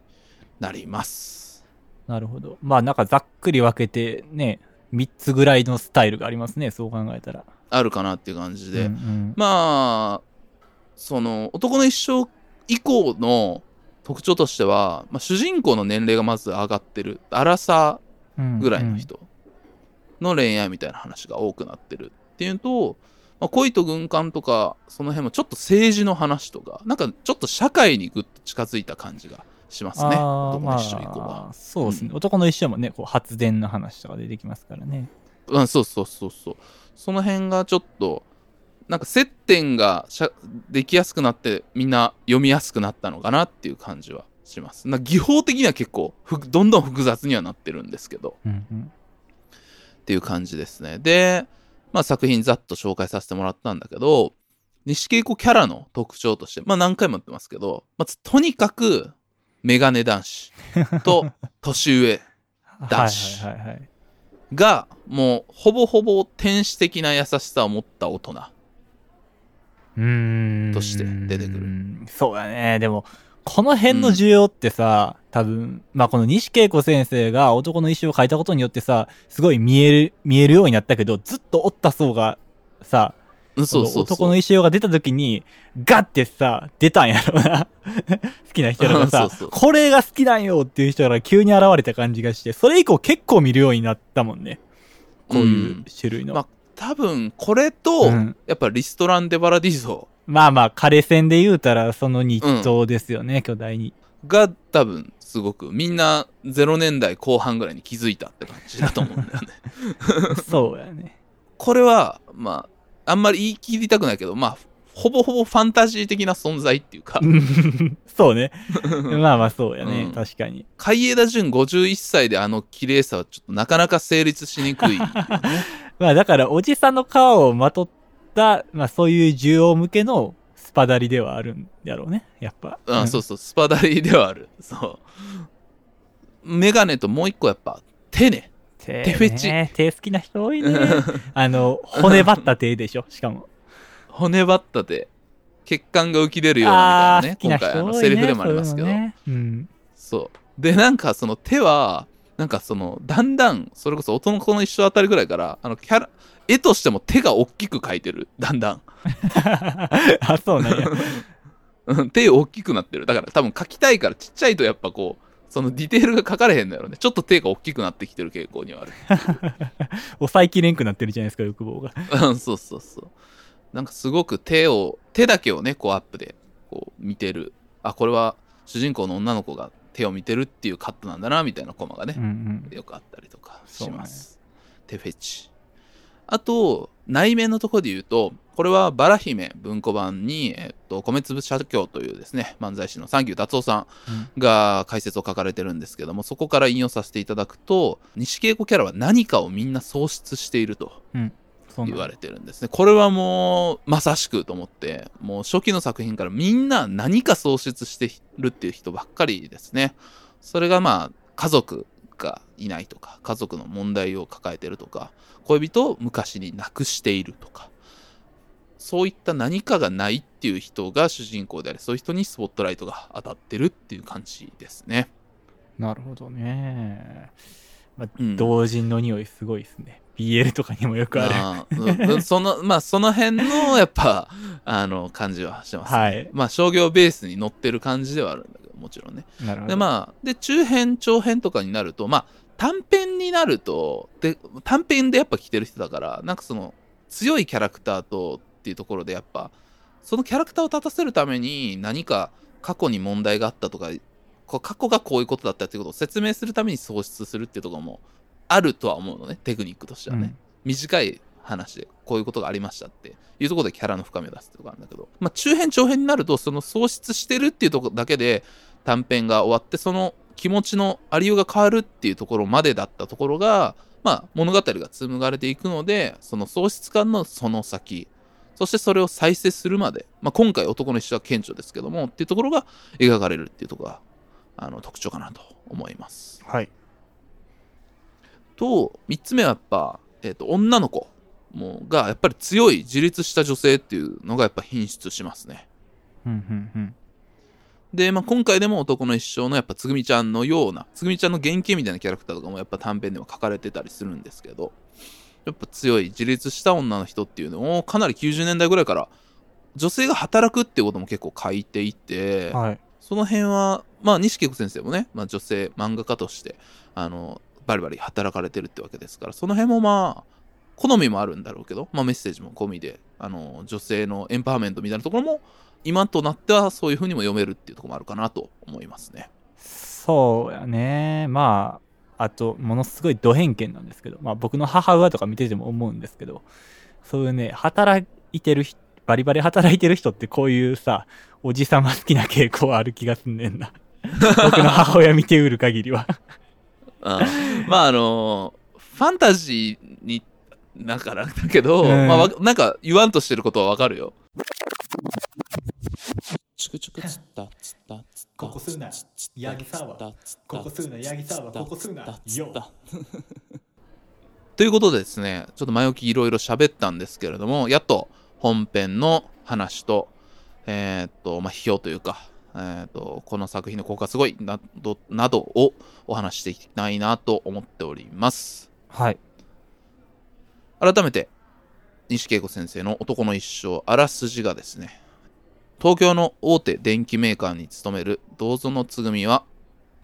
なります。なるほど。まあなんかざっくり分けてね、3つぐらいのスタイルがありますね、そう考えたら。あるかなっていう感じで。うんうんまあ、その、男の一生以降の特徴としては、まあ、主人公の年齢がまず上がってる。アラサーぐらいの人の恋愛みたいな話が多くなってるっていうのと、まあ、恋と軍艦とか、その辺もちょっと政治の話とか、なんかちょっと社会にぐっと近づいた感じがしますね。男の一生以降は。まあ、そうですね、男の一生もねこう発電の話とか出てきますからねうん、そうそうそうそう。その辺がちょっと、なんか接点がしゃできやすくなって、みんな読みやすくなったのかなっていう感じはします。な技法的には結構ふ、どんどん複雑にはなってるんですけど、うんうんっていう感じですね。で、まあ作品ざっと紹介させてもらったんだけど、西稽古キャラの特徴として、まあ何回も言ってますけど、まずとにかく、メガネ男子と 年上男子が、もうほぼほぼ天使的な優しさを持った大人。として出てくるそうやねでもこの辺の需要ってさ、多分まあこの西恵子先生が男の意思を書いたことによってさすごい見える見えるようになったけどずっとおった層がさうんそうそう。そう。男の意思が出た時にガッてさ出たんやろな。好きな人らがさ そうそう。これが好きなんよっていう人らが急に現れた感じがしてそれ以降結構見るようになったもんね。こういう種類の、まあ多分、これと、うん。やっぱリストラン・デ・バラディゾまあまあ、枯線で言うたら、その日当ですよね、巨大に。が多分、すごく、みんな0年代後半ぐらいに気づいたって感じだと思うんだよね。そうやね。これは、まあ、あんまり言い切りたくないけど、まあ、ほぼほぼファンタジー的な存在っていうか、そうね。まあまあ、そうやね、うん確かに。海江田純51歳であの綺麗さはちょっとなかなか成立しにくい。まあ、だから、おじさんの皮をまとった、まあ、そういう需要向けのスパダリではあるんやろうね、やっぱ。うん、そうそう、スパダリではある。そう。メガネともう一個やっぱ、手ね。手手フェチね手好きな人多いね。あの、骨張った手でしょ、しかも。骨張った手。血管が浮き出るようなみたいなね。あー好きな今回あの。セリフでもありますけど。そうねうん。そう。で、なんかその手は、なんかその、だんだん、それこそ男の一生あたりぐらいから、あの、キャラ、絵としても手が大きく描いてる。だんだん。あ、そうなんや。うん手大きくなってる。だから多分描きたいからちっちゃいとやっぱこう、そのディテールが描かれへんのやろね。ちょっと手が大きくなってきてる傾向にはある。抑えきれんくなってるじゃないですか、欲望が。うんそうそうそう。なんかすごく手を、手だけをね、こうアップで、こう見てる。あ、これは主人公の女の子が手を見てるっていうカットなんだな、みたいなコマがねうんう、ん。よくあったりとかします。手フェチ。あと、内面のところで言うと、これはバラ姫文庫版に、えっと、米粒社協というですね、漫才師の三牛達夫さんが解説を書かれてるんですけども、そこから引用させていただくと、西稽古キャラは何かをみんな喪失していると。そうなん言われてるんですね。これはもう、まさしくと思って、もう初期の作品からみんな何か喪失してるっていう人ばっかりですね。それがまあ、家族がいないとか、家族の問題を抱えてるとか、恋人を昔に亡くしているとか、そういった何かがないっていう人が主人公であり、そういう人にスポットライトが当たってるっていう感じですね。なるほどね。まあうん同人の匂いすごいですね。BL とかにもよくある。その、まあ、その辺の、やっぱ、あの、感じはしてます、ね。はいまあ、商業ベースに乗ってる感じではあるんだけど、もちろんね。なるほど。で、まあ、で、中編、長編とかになると、まあ、短編になると、で、短編でやっぱ来てる人だから、なんかその、強いキャラクターとっていうところで、やっぱ、そのキャラクターを立たせるために、何か過去に問題があったとか、こう過去がこういうことだったっていうことを説明するために喪失するっていうところもあるとは思うのね、テクニックとしてはね。短い話でこういうことがありましたっていうところでキャラの深みを出すってところあるんだけど、まあ、中編長編になるとその喪失してるっていうところだけで短編が終わってその気持ちのありようが変わるっていうところまでだったところが、まあ、物語が紡がれていくのでその喪失感のその先そしてそれを再生するまで、まあ、今回男の一生は顕著ですけどもっていうところが描かれるっていうところがあの特徴かなと思います。はい。と3つ目はやっぱ、えー、と女の子もがやっぱり強い自立した女性っていうのがやっぱ品質しますね。うんうんうん。で、まあ、今回でも男の一生のやっぱつぐみちゃんのようなつぐみちゃんの原型みたいなキャラクターとかもやっぱ短編では書かれてたりするんですけどやっぱ強い自立した女の人っていうのをかなり90年代ぐらいから女性が働くっていうことも結構書いていて、はい。その辺は、まあ、西恵子先生もね、まあ、女性漫画家として、あの、バリバリ働かれてるってわけですから、その辺もまあ、好みもあるんだろうけど、まあ、メッセージも込みで、あの、女性のエンパワーメントみたいなところも、今となってはそういう風にも読めるっていうところもあるかなと思いますね。そうやね。まあ、あと、ものすごいド偏見なんですけど、まあ僕の母親とか見てても思うんですけど、そういうね、働いてる人、バリバリ働いてる人ってこういうさ、おじさま好きな傾向ある気がすんねんな。僕の母親見てうる限りは。うんまあ、あの、ファンタジーに、だからだけど、うんまあわ、なんか言わんとしてることはわかるよ。チクチクつったつったつったここすなヤギサワここすなヤギサワここすなよということでですね、ちょっと前置きいろいろ喋ったんですけれども、やっと本編の話と、えーっと、まあ、批評というか、えーっと、この作品の効果すごいなど、などをお話ししていきたいなと思っております。はい。改めて、西恵子先生の男の一生、あらすじがですね、東京の大手電機メーカーに勤める銅園つぐみは、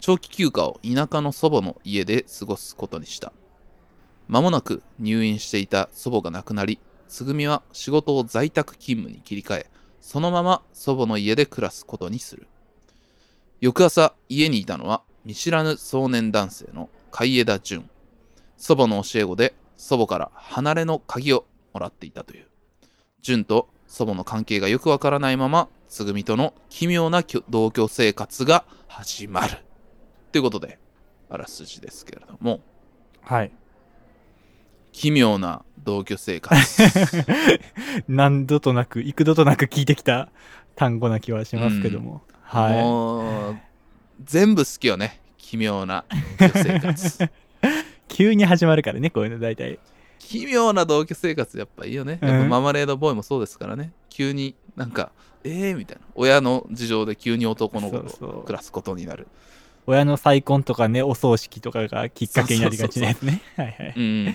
長期休暇を田舎の祖母の家で過ごすことにした。間もなく入院していた祖母が亡くなり、つぐみは仕事を在宅勤務に切り替え、そのまま祖母の家で暮らすことにする。翌朝、家にいたのは見知らぬ壮年男性の海江田淳。祖母の教え子で祖母から離れの鍵をもらっていたという。純と祖母の関係がよくわからないまま、つぐみとの奇妙な同居生活が始まる。ということで、あらすじですけれども、はい。奇妙な同居生活。何度となく、幾度となく聞いてきた単語な気はしますけども。はもう、全部好きよね。奇妙な同居生活。い。急に始まるからね、こういうの大体。奇妙な同居生活やっぱいいよね。やっぱママレードボーイもそうですからね。急になんか、えーみたいな。親の事情で急に男の子と暮らすことになる。親の再婚とかね、お葬式とかがきっかけになりがちなやつね。はいはい。うん。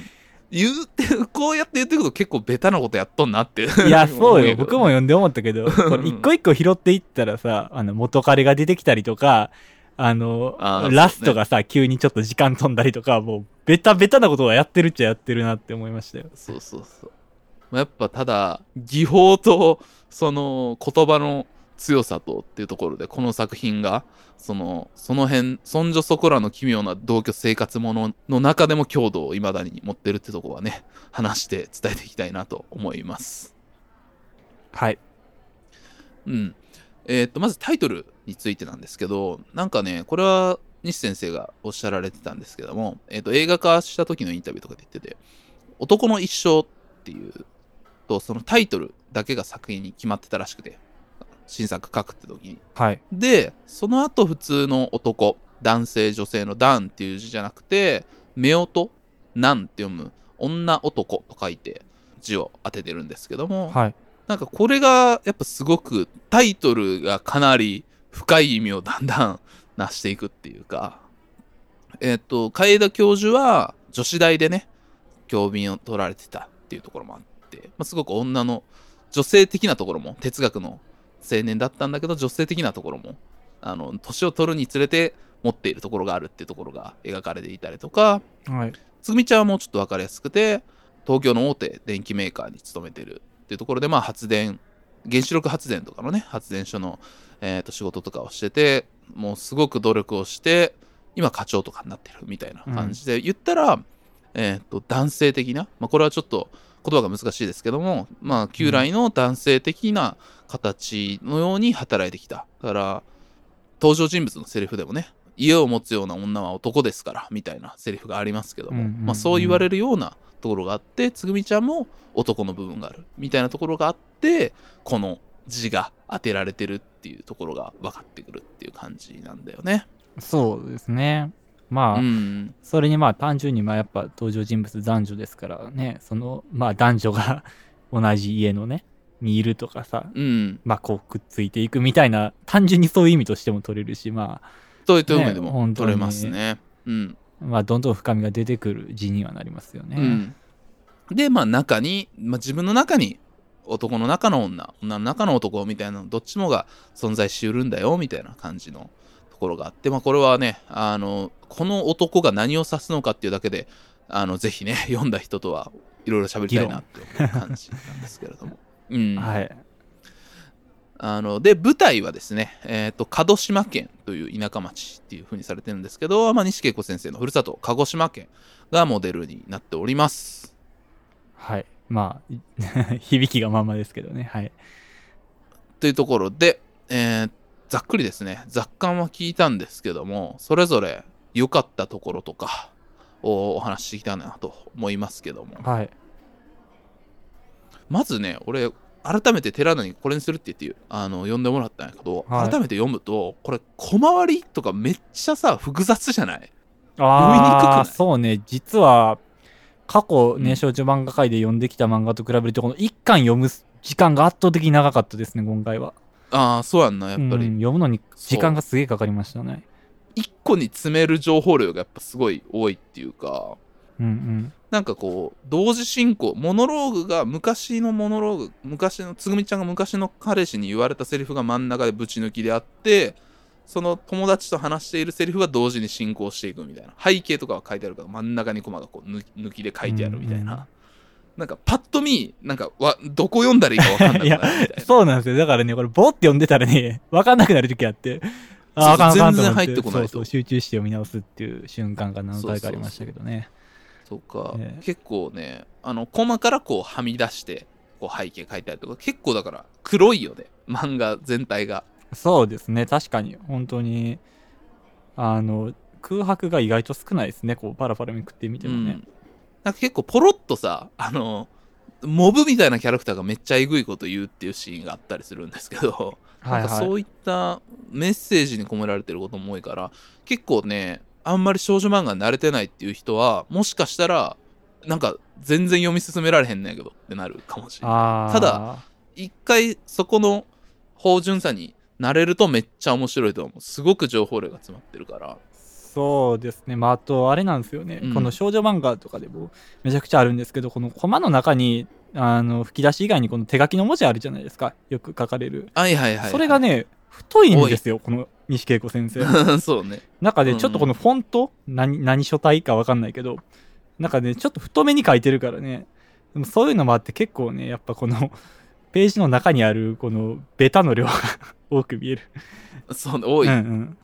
言うて、こうやって言ってくると結構ベタなことやっとんなって。いや、そうよ。僕もよ。読んで思ったけど、これ一個一個拾っていったらさ、あの、元彼が出てきたりとか、あの、あーラストがさ、急にちょっと時間飛んだりとか、もう、ベタベタなことはやってるっちゃやってるなって思いましたよ。そうそうそう。まあやっぱただ、技法と、その言葉の強さとっていうところで、この作品が、その、その辺、そんじょそこらの奇妙な同居生活ものの中でも強度を未だに持ってるってとこはね、話して伝えていきたいなと思います。はい。うん。えーっと、まずタイトルについてなんですけど、なんかね、これは西先生がおっしゃられてたんですけども、えーっと、映画化した時のインタビューとかで言ってて、男の一生っていうと、そのタイトルだけが作品に決まってたらしくて、新作書くって時に。はい。で、その後普通の男、男性、女性の男っていう字じゃなくて、夫婦、男って読む女男と書いて字を当ててるんですけども、はい。なんかこれがやっぱすごくタイトルがかなり深い意味をだんだんなしていくっていうか、えっ、と、海田教授は女子大でね、教鞭を取られてたっていうところもあって、まあ、すごく女の女性的なところも、哲学の青年だったんだけど、女性的なところも、あの、年を取るにつれて持っているところがあるっていうところが描かれていたりとか、はい。つぐみちゃんはもうちょっと分かりやすくて、東京の大手電機メーカーに勤めてるっていうところで、まあ発電、原子力発電とかのね、発電所の、えーと仕事とかをしてて、もうすごく努力をして、今課長とかになってるみたいな感じで、言ったら、えーと、男性的な、まあこれはちょっと言葉が難しいですけども、まあ旧来の男性的な形のように働いてきた。だから、登場人物のセリフでもね、家を持つような女は男ですから、みたいなセリフがありますけども、うんうんうんまあそう言われるようなところがあって、つぐみちゃんも男の部分がある、みたいなところがあって、この字が当てられてるっていうところが分かってくるっていう感じなんだよね。そうですね。まあ、うん。それにまあ単純にまあやっぱ登場人物男女ですからね、そのまあ男女が 同じ家のね、にいるとかさ、うん。まあこうくっついていくみたいな、単純にそういう意味としても取れるし、まそういった意味でも取れますね。うん。あ、まあどんどん深みが出てくる字にはなりますよね。うん。で、まあ中に、まあ自分の中に男の中の女女の中の男みたいなのどっちもが存在しうるんだよみたいな感じのところがあってまあこれはねあのこの男が何を指すのかっていうだけであのぜひね 読んだ人とはいろいろ喋りたいなって思う感じなんですけれども。うんはい。あので舞台はですね、えー、と門島県という田舎町っていう風にされてるんですけど、まあ、西恵子先生のふるさと鹿児島県がモデルになっております。はい。まあ、い 響きがまんまですけどね。はい。というところで、えーざっくりですね雑感は聞いたんですけどもそれぞれ良かったところとかをお話ししていきたいなと思いますけどもはい。まずね俺改めて寺野にこれにするって言ってあの読んでもらったんやけど、はい改めて読むとこれ小回りとかめっちゃさ複雑じゃない？あ読みにくくない？あ、そうね。実は、過去ね、うん少女漫画界で読んできた漫画と比べると、この一巻読む時間が圧倒的に長かったですね、今回は。ああそうやんなやっぱり、うん読むのに時間がすげえかかりましたね。一個に詰める情報量がやっぱすごい多いっていうか。うんうん。なんかこう同時進行。モノローグが昔のモノローグ昔のつぐみちゃんが昔の彼氏に言われたセリフが真ん中でぶち抜きであってその友達と話しているセリフが同時に進行していくみたいな。背景とかは書いてあるから真ん中にコマがこう抜抜きで書いてあるみたいな、なんかパッと見なんかわどこ読んだらいいか分かんなくなるみたいな。そうなんですよ。だからね、これ、ボーって読んでたらね、わかんなくなる時あって、ああ全然入ってこないと。そうそう、集中して読み直すっていう瞬間が何回かありましたけどね。そうか、ええ結構ねあのコマからこうはみ出してこう背景書いてあるとか結構だから黒いよね。漫画全体が。そうですね、確かに、本当に、あの、空白が意外と少ないですね、こう、パラパラめくってみてもね。うん、なんか結構ポロッとさあのモブみたいなキャラクターがめっちゃえぐいこと言うっていうシーンがあったりするんですけど、はいはい。なんかそういったメッセージに込められてることも多いから結構ねあんまり少女漫画に慣れてないっていう人はもしかしたらなんか全然読み進められへんねんけどってなるかもしれない。ただ、一回そこの芳醇さに慣れるとめっちゃ面白いと思う。すごく情報量が詰まってるからそうですね、まあ、あと、あれなんですよね、うん。この少女漫画とかでもめちゃくちゃあるんですけど、このコマの中に、あの吹き出し以外にこの手書きの文字あるじゃないですか、よく書かれる。はいはいはい、はい、それがね、太いんですよ、この西恵子先生。そうね。中でちょっとこのフォント、何何書体か分かんないけど、なんかね、ちょっと太めに書いてるからね、でもそういうのもあって結構ね、やっぱこのページの中にあるこのベタの量が 多く見える。そうね多い、うんうん。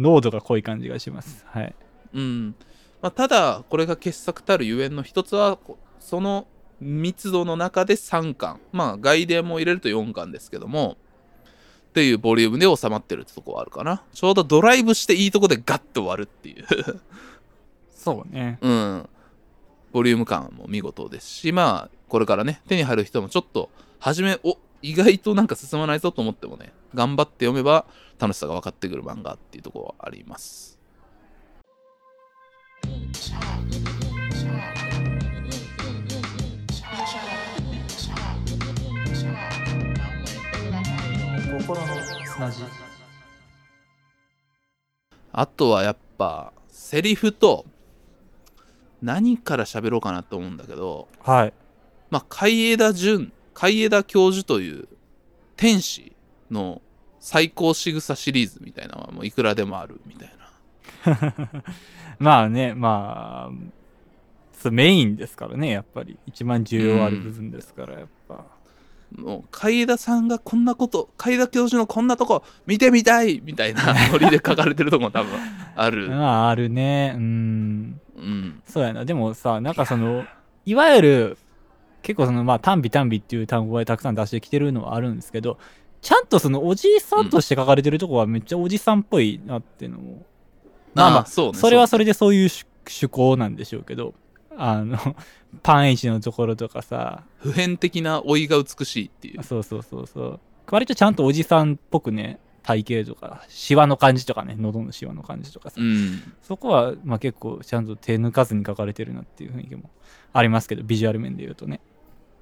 濃度が濃い感じがします。はい。うんまあ、ただこれが傑作たるゆえんの一つはこその密度の中で3巻まあ外伝も入れると4巻ですけどもっていうボリュームで収まってるってとこはあるかなちょうどドライブしていいとこでガッと終わるっていうそうね。うんボリューム感も見事ですしまあこれからね手に入る人もちょっと初めお意外となんか進まないぞと思ってもね頑張って読めば楽しさが分かってくる漫画っていうところはあります心の砂地。あとはやっぱセリフと何から喋ろうかなと思うんだけどはい。まあ海枝淳海枝教授という天使の最高仕草シリーズみたいなのはもういくらでもあるみたいな まあね、まあ、メインですからね、やっぱり。一番重要ある部分ですから、やっぱ。もう海枝さんがこんなこと海枝教授のこんなとこ見てみたいみたいなノリで書かれてるとこも多分ある、まあ、あるね。うん。うん、そうやな。でもさ、なんかその、いわゆる、結構その、まあ、単美単美っていう単語がたくさん出してきてるのはあるんですけど、ちゃんとそのおじいさんとして書かれてるとこはめっちゃおじさんっぽいなっていうのも。まあまあ、そうねそれはそそれでそういう趣趣向なんでしょうけど、あの、パンイチのところとかさ、う普遍的な老いが美しいっていうそうそうそうそう。割とちゃんとおじさんっぽくね、体型とか、シワの感じとかね、喉のシワの感じとかさ、うんそこは、まあ結構ちゃんと手抜かずに書かれてるなっていう雰囲気もありますけど、ビジュアル面で言うとね。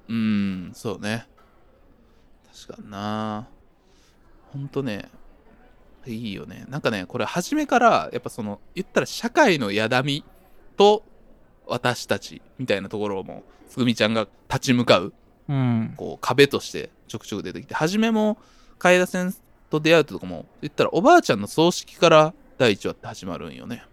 うん。そうね。確かにな。ほんとねいいよね。なんかねこれ初めからやっぱその言ったら社会のやだみと私たちみたいなところもつぐみちゃんが立ち向かううん。こう壁としてちょくちょく出てきて初めも楓先生と出会うってとこも言ったらおばあちゃんの葬式から第1話って始まるんよね。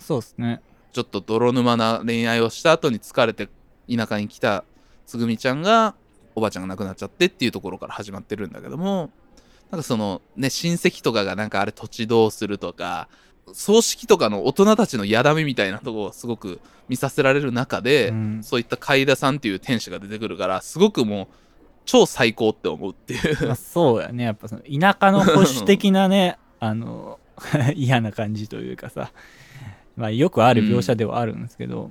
そうっすね。ちょっと泥沼な恋愛をした後に疲れて田舎に来たつぐみちゃんがおばあちゃんが亡くなっちゃってっていうところから始まってるんだけどもなんかそのね親戚とかがなんかあれ土地どうするとか葬式とかの大人たちのやだみみたいなとこをすごく見させられる中で、うん。そういった海田さんっていう天使が出てくるからすごくもう超最高って思うっていう。まあ、そうやね。やっぱその田舎の保守的なね、あの、嫌な感じというかさ、まあよくある描写ではあるんですけど、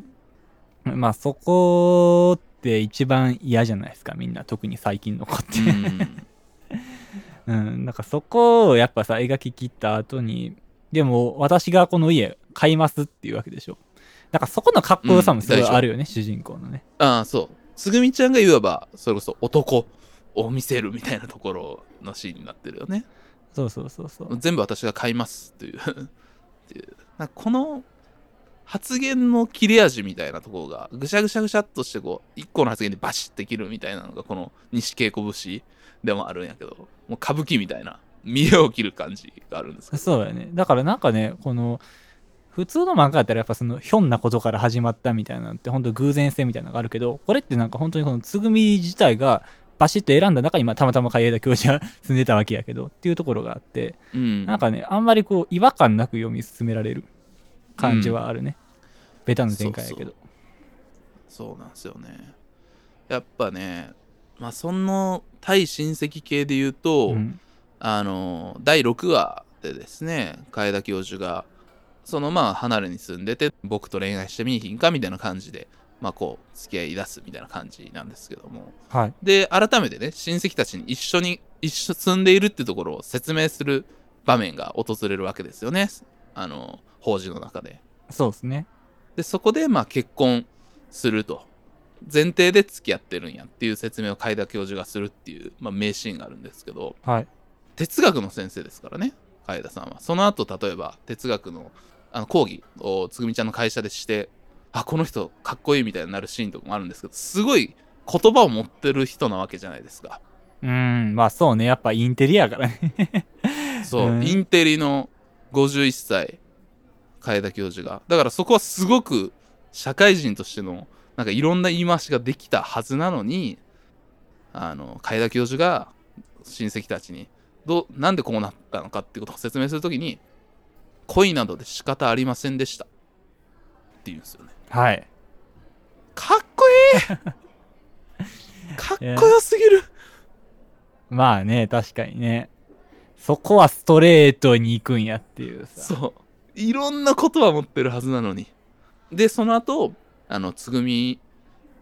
まあそこって一番嫌じゃないですか、みんな。特に最近の子って。うん うん、なんかそこをやっぱさ、描き切った後に、でも私がこの家買いますっていうわけでしょ。なんかそこのかっこよさもすごいあるよね、主人公のね。ああそうつぐみちゃんがいわばそれこそ男を見せるみたいなところのシーンになってるよねそうそうそうそう。全部私が買いますっていう この発言の切れ味みたいなところがぐしゃぐしゃぐしゃっとしてこう一個の発言でバシッて切るみたいなのがこの西稽古節でもあるんやけどもう歌舞伎みたいな見栄を切る感じがあるんですそうやね。だからなんかね、この、普通の漫画だったらやっぱそのひょんなことから始まったみたいなのって本当偶然性みたいなのがあるけど、これってなんか本当にこのつぐみ自体がバシッと選んだ中に、まあたまたま海江田教授が住んでたわけやけどっていうところがあって、うん。なんかね、あんまりこう違和感なく読み進められる感じはあるね。ベタな展開やけど。そうなんですよねやっぱねまあその対親戚系で言うと、うんあの第6話でですね楓田教授がそのまあ離れに住んでて僕と恋愛してみいひんかみたいな感じでまあこう付き合い出すみたいな感じなんですけどもはい。で改めてね親戚たちに一緒に一緒住んでいるってところを説明する場面が訪れるわけですよねあの法事の中でそうですね。でそこでまあ結婚すると前提で付き合ってるんやっていう説明を楓田教授がするっていう、まあ、名シーンがあるんですけどはい。哲学の先生ですからね楓田さんはその後例えば哲学のあの講義をつぐみちゃんの会社でしてあこの人かっこいいみたいになるシーンとかもあるんですけどすごい言葉を持ってる人なわけじゃないですかうん、まあそうね。やっぱインテリやからね。そう、うんインテリの51歳楓田教授が。だからそこはすごく社会人としてのなんかいろんな言い回しができたはずなのにあの楓田教授が親戚たちにどうなんでこうなったのかっていうことを説明するときに恋などで仕方ありませんでした。って言うんですよね。はい。かっこいい。かっこよすぎる。まあね、確かにね。そこはストレートに行くんやっていうさ。そういろんなことは持ってるはずなのに。でその後あのつぐみ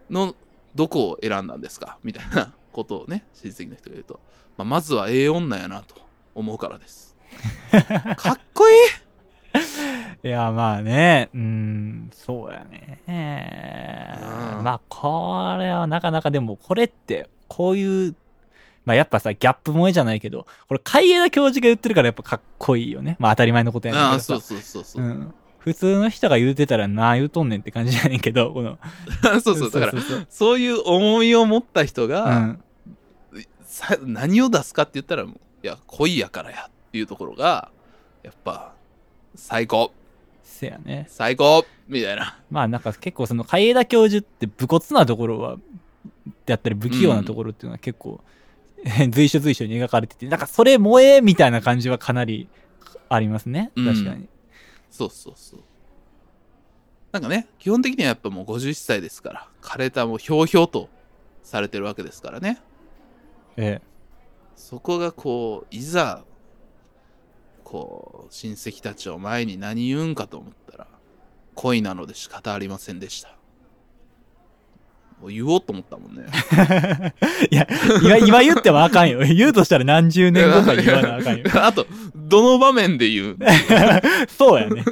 のどこを選んだんですか？みたいなことをね親戚の人が言うと、まあ、まずはええ女やなと思うからです。かっこいい！いや、まあね、うーん、そうやね。うん。まあ、これはなかなかでも、これって、こういう、まあやっぱさ、ギャップ萌えじゃないけど、これ、海江田教授が言ってるからやっぱかっこいいよね。まあ当たり前のことやねんけどさ。ああそうそうそうそう、うん。普通の人が言うてたらなあ言うとんねんって感じやねんけど、この。そうそうだからそういう重みを持った人が、うん。さ何を出すかって言ったらもういや恋やからやっていうところがやっぱ最高せやね。最高みたいなまあなんか結構その海江田教授って武骨なところは、であったり不器用なところっていうのは結構、随所随所に描かれてて、なんかそれ萌えみたいな感じはかなりありますね。うん確かに。そうそうそう。なんかね、基本的にはやっぱもう51歳ですから、枯れたもうひょうひょうとされてるわけですからね。えそこがこう、いざ、こう、親戚たちを前に何言うんかと思ったら、恋なので仕方ありませんでした。言おうと思ったもんね。え。いや、今、今言ってもあかんよ。言うとしたら何十年後かに言わなあかんよ。あと、どの場面で言う？そうやね。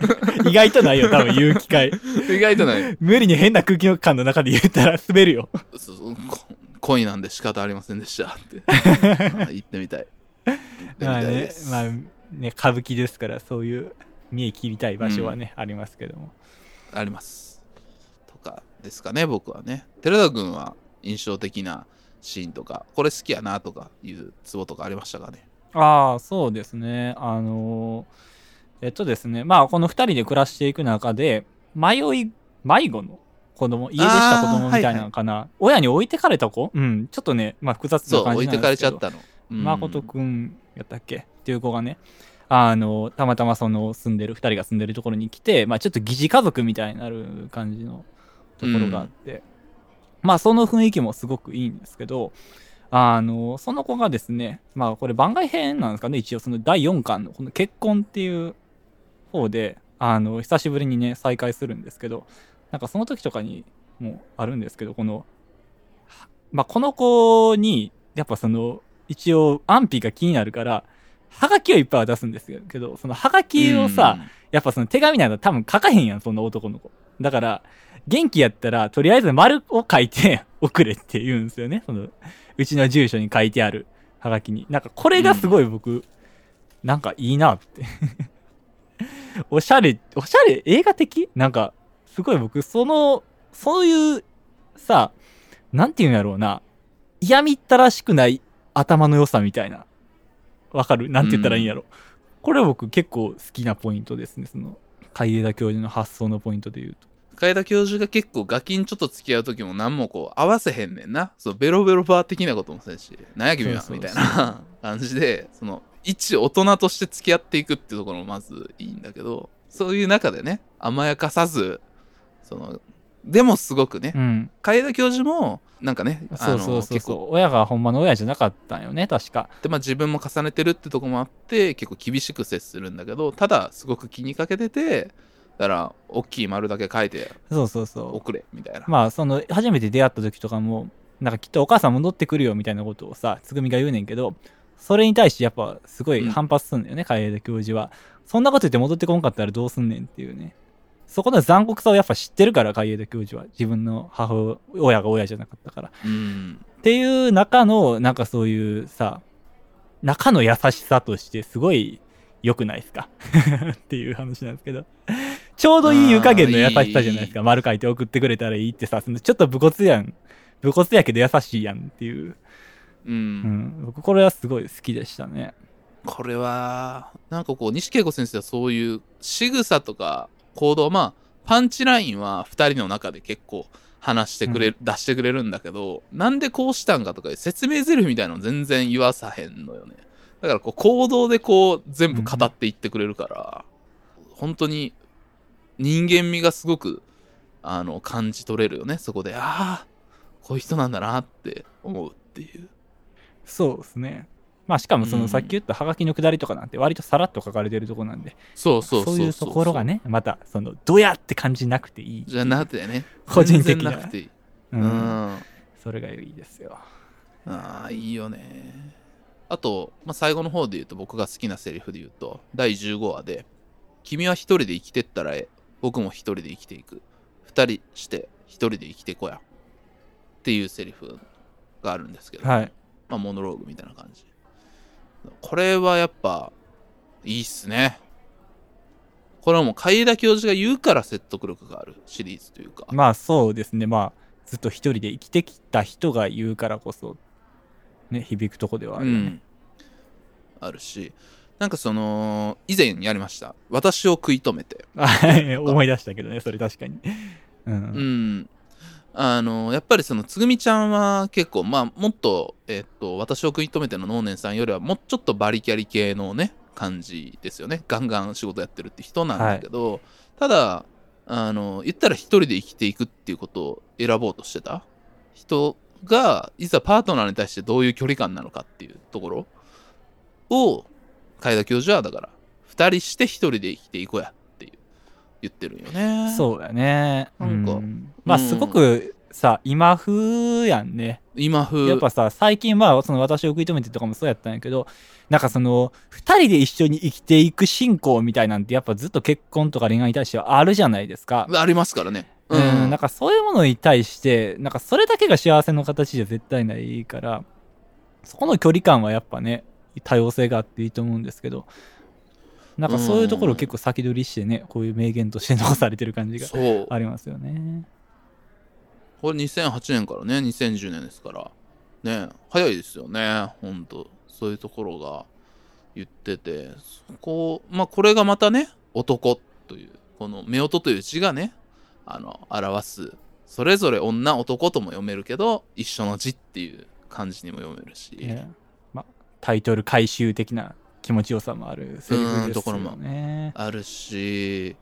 意外とないよ、多分言う機会。意外とない。無理に変な空気感の中で言ったら滑るよ。そうそうこ恋なんで仕方ありませんでしたってあ言ってみたい。まあね。まあね、歌舞伎ですから、そういう見え切りたい場所はね、ありますけども。あります。ですかね、僕はね。寺田君は印象的なシーンとかこれ好きやなとかいうツボとかありましたかね？ああ、そうですね。あのーえっとですね、まあ、この二人で暮らしていく中で、迷い、迷子の子供、家出した子供みたいなのかな。親に置いてかれた子？うん、ちょっとね、まあ、複雑な感じ置いてなんですけど。かれちゃったの、うん。誠くんやったっけ？っていう子がね、あの、たまたまその住んでる、二人が住んでるところに来て、まあちょっと疑似家族みたいになる感じのところがあって、まあその雰囲気もすごくいいんですけど、あの、その子がですね、まあこれ番外編なんですかね、一応その第4巻のこの結婚っていう方で、あの、久しぶりにね、再会するんですけど、なんかその時とかにもあるんですけど、この、まあこの子に、やっぱその、一応安否が気になるから、はがきをいっぱい渡すんですけど、そのはがきをさ、やっぱその手紙なんか多分書かへんやん、そんな男の子。だから、元気やったら、とりあえず丸を書いて 送れって言うんですよね。その、うちの住所に書いてあるはがきに。なんかこれがすごい僕、なんかいいなって。おしゃれ、おしゃれ、映画的？なんか、すごい僕、その、そういう、さ、なんていうんやろうな、嫌みったらしくない頭の良さみたいな。わかる？なんて言ったらいいんやろ。これ僕結構好きなポイントですね。その、海江田教授の発想のポイントで言うと。海田教授が結構ガキンちょっと付き合う時も何もこう合わせへんねんなそうベロベロバー的なこともせんしなんや君はみたいな感じでその一大人として付き合っていくっていうところもまずいいんだけどそういう中でね甘やかさずそのでもすごくねうん。海田教授もなんかねあのそうそうそう結構そう。親がほんまの親じゃなかったんよね、確か。で、まあ、自分も重ねてるってとこもあって結構厳しく接するんだけどただすごく気にかけててだから大きい丸だけ書いてそうそうそう。送れみたいな、まあ、その、初めて出会った時とかも、なんかきっとお母さん戻ってくるよみたいなことをさ、つぐみが言うねんけど、それに対してやっぱすごい反発すんだよね、海江田教授は。そんなこと言って戻ってこんかったらどうすんねんっていうね。そこの残酷さをやっぱ知ってるから、海江田教授は。自分の母親が親じゃなかったから。うんっていう中の、なんかそういうさ、中の優しさとしてすごい良くないですか？っていう話なんですけど。ちょうどいい湯加減の優しさじゃないですか。丸書いて送ってくれたらいいってさ、そのちょっと武骨やん。武骨やけど優しいやんっていう。うんうん。僕これはすごい好きでしたね。これはなんかこう西恵子先生はそういう仕草とか行動まあパンチラインは2人の中で結構話してくれ、出してくれるんだけどなんでこうしたんかとか説明台詞みたいなの全然言わさへんのよねだからこう行動でこう全部語っていってくれるから、本当に人間味がすごくあの感じ取れるよね。そこでああこういう人なんだなって思うっていう。そうですね。まあしかもそうん。のさっき言ったハガキのくだりとかなんて割とさらっと書かれてるとこなんで、そうそうそういうところがね、またそのドヤって感じなくていい。じゃなくてね。個人的なくていい。う。うん。んそれがいいですよ。ああいいよね。あと、まあ、最後の方で言うと僕が好きなセリフで言うと第15話で「君は一人で生きてったらええ僕も一人で生きていく。二人して一人で生きてこや」っていうセリフがあるんですけど、はい。まあ、モノローグみたいな感じ。これはやっぱいいっすね。これはもう海田教授が言うから説得力があるシリーズというか、まあそうですね。まあずっと一人で生きてきた人が言うからこそ、ね、響くとこではあるよね。うん、あるしなんかその以前やりました。私を食い止めて。はい。思い出したけどね、それ確かに。うん。うん。あのやっぱりそのつぐみちゃんは結構まあもっとえっと私を食い止めての能年さんよりはもうちょっとバリキャリ系のね感じですよね。ガンガン仕事やってるって人なんだけど、ただあの言ったら一人で生きていくっていうことを選ぼうとしてた。人がいざパートナーに対してどういう距離感なのかっていうところを海田教授はだから二人して一人で生きていこうやっていう言ってるんよね。そうだね。なんか。うん。まあうん。すごくさ、今風やんね。今風。やっぱさ、最近まあ、その私を食い止めてとかもそうやったんやけど、なんかその、二人で一緒に生きていく信仰みたいなんてやっぱずっと結婚とか恋愛に対してはあるじゃないですか。ありますからね。うん、なんかそういうものに対して、なんかそれだけが幸せの形じゃ絶対ないから、そこの距離感はやっぱね、多様性があっていいと思うんですけど、なんかそういうところを結構先取りしてね、こういう名言として残されてる感じがありますよね。これ2008年からね2010年ですから。ね早いですよね。ほんとそういうところが言ってて。そこまあこれがまたね男というこの夫婦という字がねあの表す。それぞれ女男とも読めるけど一緒の字っていう感じにも読めるし、ね。まあ、タイトル回収的な気持ちよさもあるセリフですよね。うんところもあるし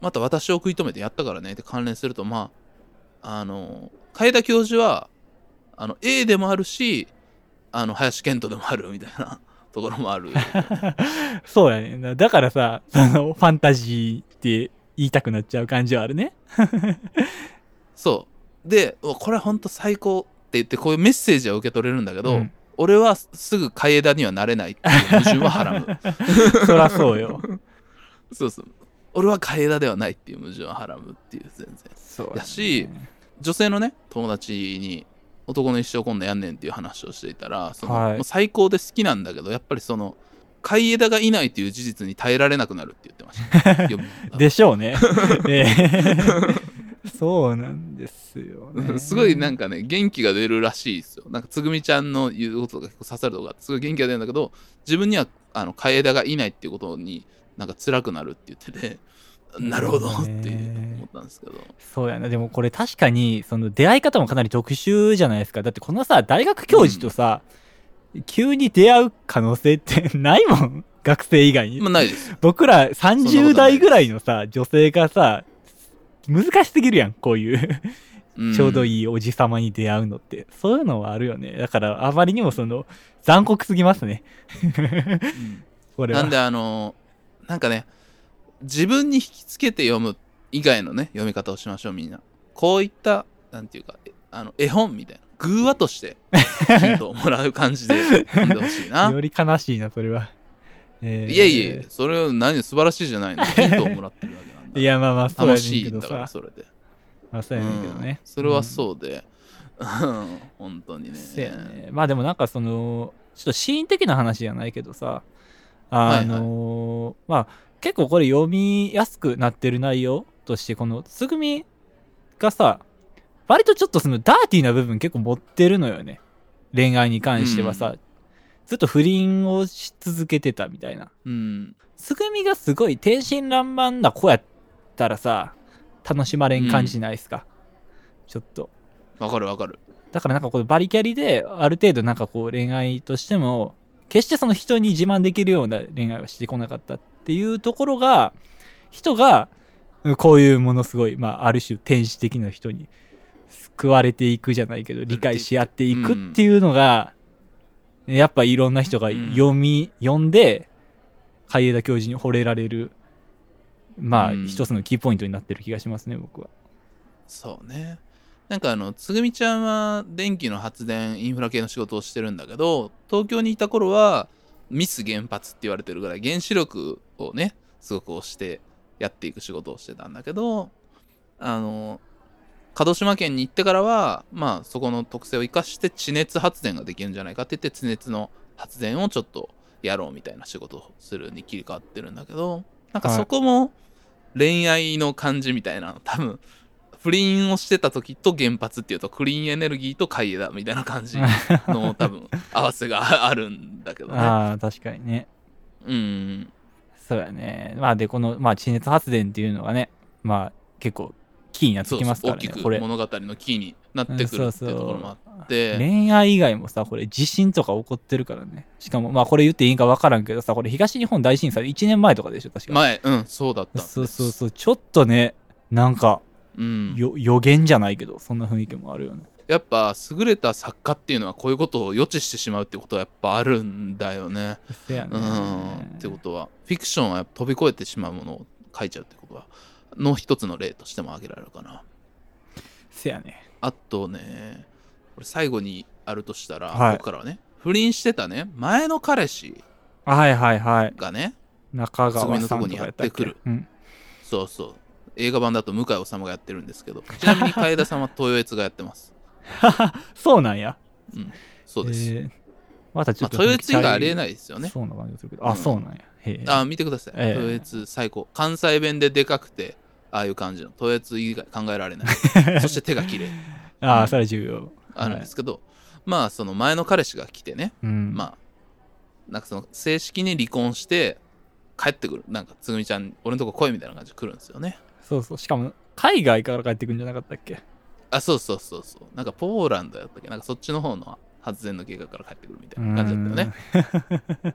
また私を食い止めてやったからねって関連するとまああの海田教授はあの A でもあるしあの林遣都でもあるみたいな ところもある そうやね。だからさ、その、ファンタジーって言いたくなっちゃう感じはあるね。そうでこれほんと最高って言ってこういうメッセージは受け取れるんだけど、うん俺はすぐ海枝にはなれないっていう矛盾ははらむ。そらそうよ。そうそう。俺は海枝ではないっていう矛盾ははらむっていう全然。そうやし女性のね友達に男の一生今度やんねんっていう話をしていたらその、はい。もう最高で好きなんだけどやっぱりその海枝がいないっていう事実に耐えられなくなるって言ってました。でしょうね。ええ そうなんですよね。すごいなんかね元気が出るらしいですよなんかつぐみちゃんの言うことが結構刺さるとこがあってすごい元気が出るんだけど自分にはあの海枝がいないっていうことになんか辛くなるって言ってて なるほどって思ったんですけどそうやな。でもこれ確かに、その出会い方もかなり特殊じゃないですか。だってこのさ、大学教授とさ、急に出会う可能性ってないもん。学生以外に。まあないです僕らそんなことない30代ぐらいのさ、女性がさ、難しすぎるやん、こういう。ちょうどいいいおじさまに出会うのって。そういうのはあるよね。だから、あまりにもその、残酷すぎますね。これは。なんであのなんかね自分に引きつけて読む以外のね読み方をしましょうみんなこういったなんていうかえあの絵本みたいな偶話としてヒントをもらう感じで読んでほしいな より悲しいな、それは。えーいえいえそれは何素晴らしいじゃないのヒントをもらってるだけいや、まあまあ、楽しいんだか。それでまあ、そうやねんけどね。うんそれはうんそうで、うん、本当にねね。まあでもなんかその、ちょっとシーン的な話じゃないけどさ、あのーまあ結構これ読みやすくなってる内容として、このつぐみがさ、割とちょっとそのダーティーな部分結構持ってるのよね。恋愛に関してはさ、ずっと不倫をし続けてたみたいな。うんつぐみがすごい天真爛漫な子やったらさ、楽しまれん感じないですか、ちょっと。わかるわかる。だからなんかこのバリキャリで、ある程度なんかこう恋愛としても、決してその人に自慢できるような恋愛はしてこなかったっていうところが、人が、うんこういうものすごい、まあある種天使的な人に救われていくじゃないけど、理解し合っていくっていうのが、やっぱいろんな人が読み、読んで、海江田教授に惚れられる、まあうん一つのキーポイントになってる気がしますね、僕は。そうねなんかあのつぐみちゃんは電気の発電インフラ系の仕事をしてるんだけど東京にいた頃はミス原発って言われてるぐらい原子力をねすごく推してやっていく仕事をしてたんだけどあの鹿児島県に行ってからはまあそこの特性を生かして地熱発電ができるんじゃないかって言って地熱の発電をちょっとやろうみたいな仕事をするに切り替わってるんだけどなんかそこも恋愛の感じみたいなの多分不倫をしてた時と原発っていうとクリーンエネルギーと海だみたいな感じの 多分合わせが あるんだけどね。ああ、確かにね。うん。そうやね。まあで、この、まあ地熱発電っていうのがね、まあ結構キーになってそうきますからね。大きくこれ。物語のキーになってくるっていうところもあって。恋愛以外もさ、これ地震とか起こってるからね。しかも、まあこれ言っていいんか分からんけどさ、これ東日本大震災1年前とかでしょ、確か。前、うん、そうだった。そうそうそう。ちょっとね、なんか、うん。よ予言じゃないけど、そんな雰囲気もあるよね。やっぱ優れた作家っていうのはこういうことを予知してしまうってことはやっぱあるんだよね。ね。うん。ってことは、フィクションは飛び越えてしまうものを書いちゃうってことは、の一つの例としても挙げられるかな。せやね。あとね、これ最後にあるとしたら、はい僕からはね、不倫してたね、前の彼氏はいはいはい。がね、中川さんとかやったっのとこにやってくけるうん。そうそう、映画版だと向井治がやってるんですけど、ちなみに楓さんは豊悦がやってます。そうなんや。うん、そうです。えーまたちょっと。まあ、豊悦以外ありえないですよね。そうな感じがするけど。あ、うんそうなんや。へえ。あ、見てください。ええ豊悦最高。関西弁ででかくて、ああいう感じのトエツ以外考えられない。そして手が綺麗ああ、うん。それは重要。あるんですけど、まあその前の彼氏が来てね、うん。まあなんかその正式に離婚して帰ってくる。なんかつぐみちゃん俺のとこ来いみたいな感じで来るんですよね。そうそう。しかも、海外から帰ってくるんじゃなかったっけ？あそうそうそうそうなんかポーランドやったっけ？なんかそっちの方の発電の計画から帰ってくるみたいな感じだったよね。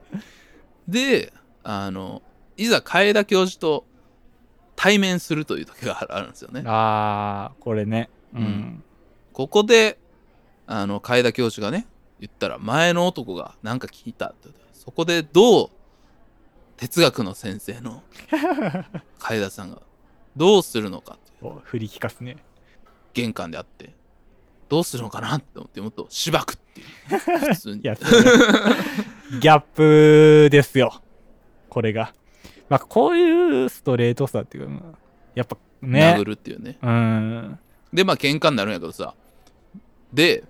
であのいざ楓田教授と対面するという時があるんですよねああ、これね。ううんん。ここであの楓田教授がね言ったら前の男が何か聞いたってそこでどう哲学の先生の 楓田さんがどうするのかっていうお振り聞かすね。玄関であってどうするのかなって思ってもっとしばくっていう 普通にいや、ギャップですよ。これが。まあ、こういうストレートさっていうか、まあやっぱね殴。るっていうねうん。でまあ喧嘩になるんやけどさで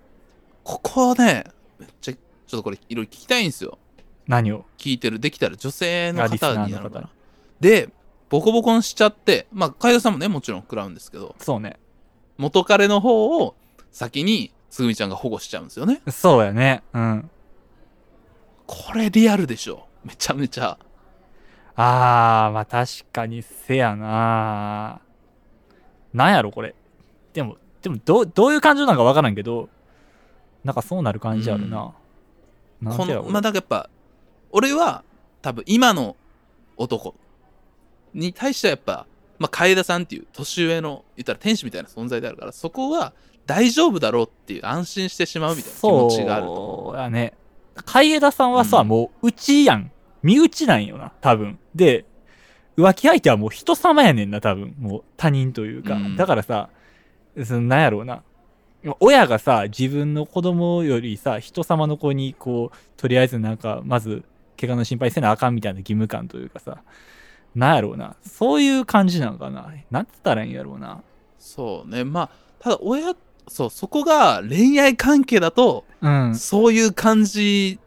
ここねめっちゃちょっとこれいろいろ聞きたいんですよ何を？聞いてるできたら女性の方になるのかなでボコボコにしちゃってまあ海田さんもねもちろん食らうんですけどそうね。元彼の方を先につぐみちゃんが保護しちゃうんですよねそうやね。うん。これリアルでしょめちゃめちゃあー、まあ確かにせやななんやろ、これ。でも、でも、どう、どういう感情なんかわからんけど、なんかそうなる感じあるな。なんこでやろのまあだからやっぱ俺は多分今の男に対してはやっぱまあ楓田さんっていう年上の言ったら天使みたいな存在であるからそこは大丈夫だろうっていう安心してしまうみたいな気持ちがあると思そうやね。海枝さんはさ、うんもう、うちやん。身内なんよな、多分。で、浮気相手はもう人様やねんな、多分。もう他人というか。うんだからさ、そのなんやろうな。親がさ、自分の子供よりさ、人様の子に、こう、とりあえずなんか、まず、怪我の心配せなあかんみたいな義務感というかさ、なんやろうな。そういう感じなんかな。なんつったらいいんやろうな。そうねまあただ親そうそこが恋愛関係だとうん。そういう感じ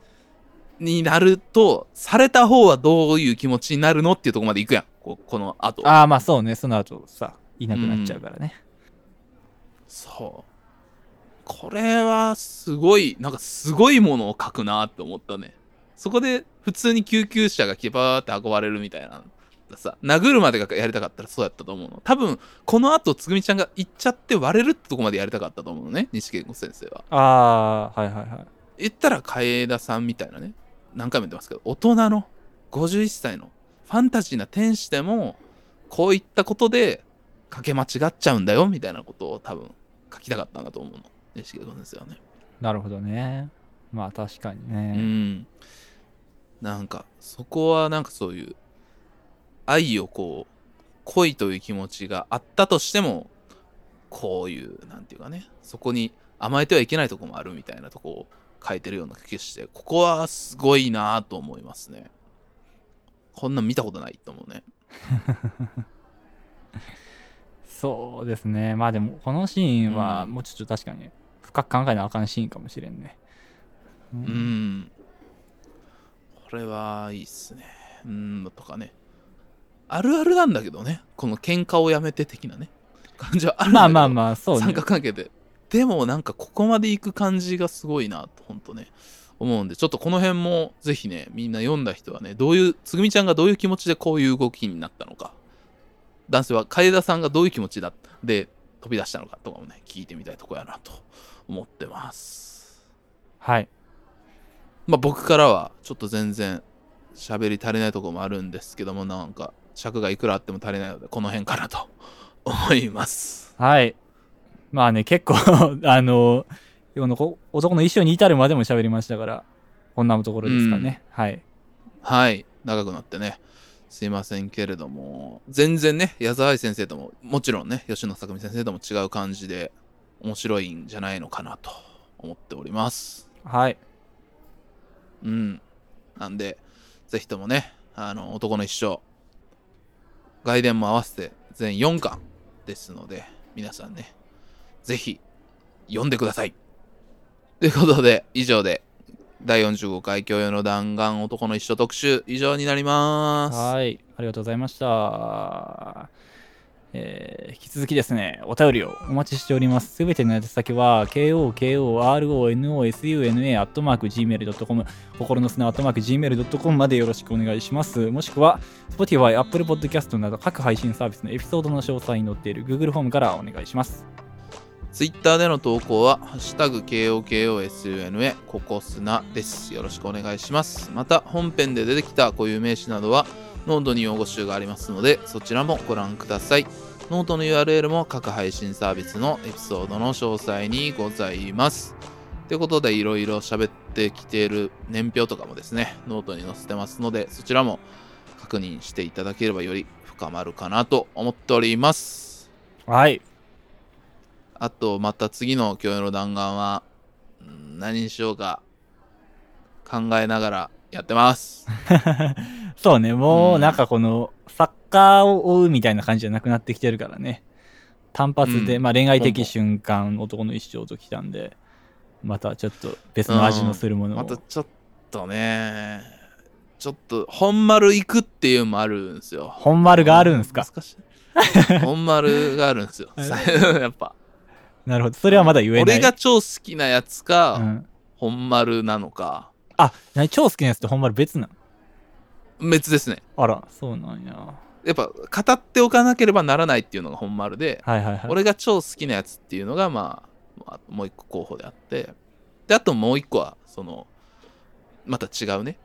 になるとされた方はどういう気持ちになるのっていうところまで行くやん。ここの後。ああ、まあそうね。その後さ、いなくなっちゃうからね。そう。これはすごいなんかすごいものを書くなって思ったね。そこで普通に救急車が来てバーって運ばれるみたいなさ殴るまでがやりたかったらそうやったと思うの。多分この後つぐみちゃんが行っちゃって割れるってとこまでやりたかったと思うのね西健吾先生は。ああ、はいはいはい。言ったら楓田さんみたいなね何回も言ってますけど大人の51歳のファンタジーな天使でもこういったことでかけ間違っちゃうんだよみたいなことを多分書きたかったんだと思うの西健吾先生はねなるほどね。まあ確かにうね。んなんかそこはなんかそういう愛をこう恋という気持ちがあったとしてもこういうなんていうかねそこに甘えてはいけないとこもあるみたいなとこを書いてるような気がしてここはすごいなと思いますね。こんなん見たことないと思うね。そうですね。まあでも、このシーンはうん。もうちょっと確かに深く考えなあかんシーンかもしれんね。ううん。これはいいっすね。うんとかね。あるあるなんだけどね。この喧嘩をやめて的なね。感じはあるんだけど。まあまあまあ、そう三ね。角関係ででもなんかここまで行く感じがすごいなと本当ね思うんでちょっとこの辺もぜひねみんな読んだ人はねどういうつぐみちゃんがどういう気持ちでこういう動きになったのか男性は楓田さんがどういう気持ちだで飛び出したのかとかもね聞いてみたいとこやなと思ってますはい。まあ僕からはちょっと全然喋り足りないところもあるんですけどもなんか尺がいくらあっても足りないのでこの辺かなと思いますはい。まあね、結構、あの、このこ男の衣装に至るまでも喋りましたから、こんなところですかね。はい。はい、長くなってね、すいませんけれども、全然ね、矢沢愛先生とも、もちろんね、吉野作美先生とも違う感じで、面白いんじゃないのかなと思っております。はい。うん。なんで、ぜひともね、あの、男の一生、外伝も合わせて全4巻ですので、皆さんね、ぜひ、読んでください。ということで、以上で、第45回教養の弾丸男の一生特集、以上になります。はい。ありがとうございました。えー引き続きですね、お便りをお待ちしております。すべての宛先は、kokoronsuna.gmail.com、心の砂 .gmail.com までよろしくお願いします。もしくは、Spotify、Apple Podcast など各配信サービスのエピソードの詳細に載っている Google フォームからお願いします。ツイッターでの投稿は、ハッシュタグ KOKOSUNA ココスナです。よろしくお願いします。また、本編で出てきた固有名詞などは、ノートに用語集がありますので、そちらもご覧ください。ノートの URL も各配信サービスのエピソードの詳細にございます。ということで、いろいろ喋ってきている年表とかもですね、ノートに載せてますので、そちらも確認していただければより深まるかなと思っております。はい。あと、また次の共有の弾丸は、うん何にしようか考えながらやってます。そうね、もううんなんかこの、サッカーを追うみたいな感じじゃなくなってきてるからね。単発で、うんまあ恋愛的瞬間、男の一生ときたんで、またちょっと別の味のするものを。またちょっとね、ちょっと本丸行くっていうのもあるんですよ。本丸があるんすか？本丸があるんですよ。やっぱ。なるほど。それはまだ言えない。俺が超好きなやつうか、ん。本丸なのか、あ、何？超好きなやつって本丸別なの？別ですね。あら、そうなんや。やっぱ語っておかなければならないっていうのが本丸で、はいはいはい。俺が超好きなやつっていうのが、まあ、まあもう一個候補であって、で、あともう一個は、その、また違うね、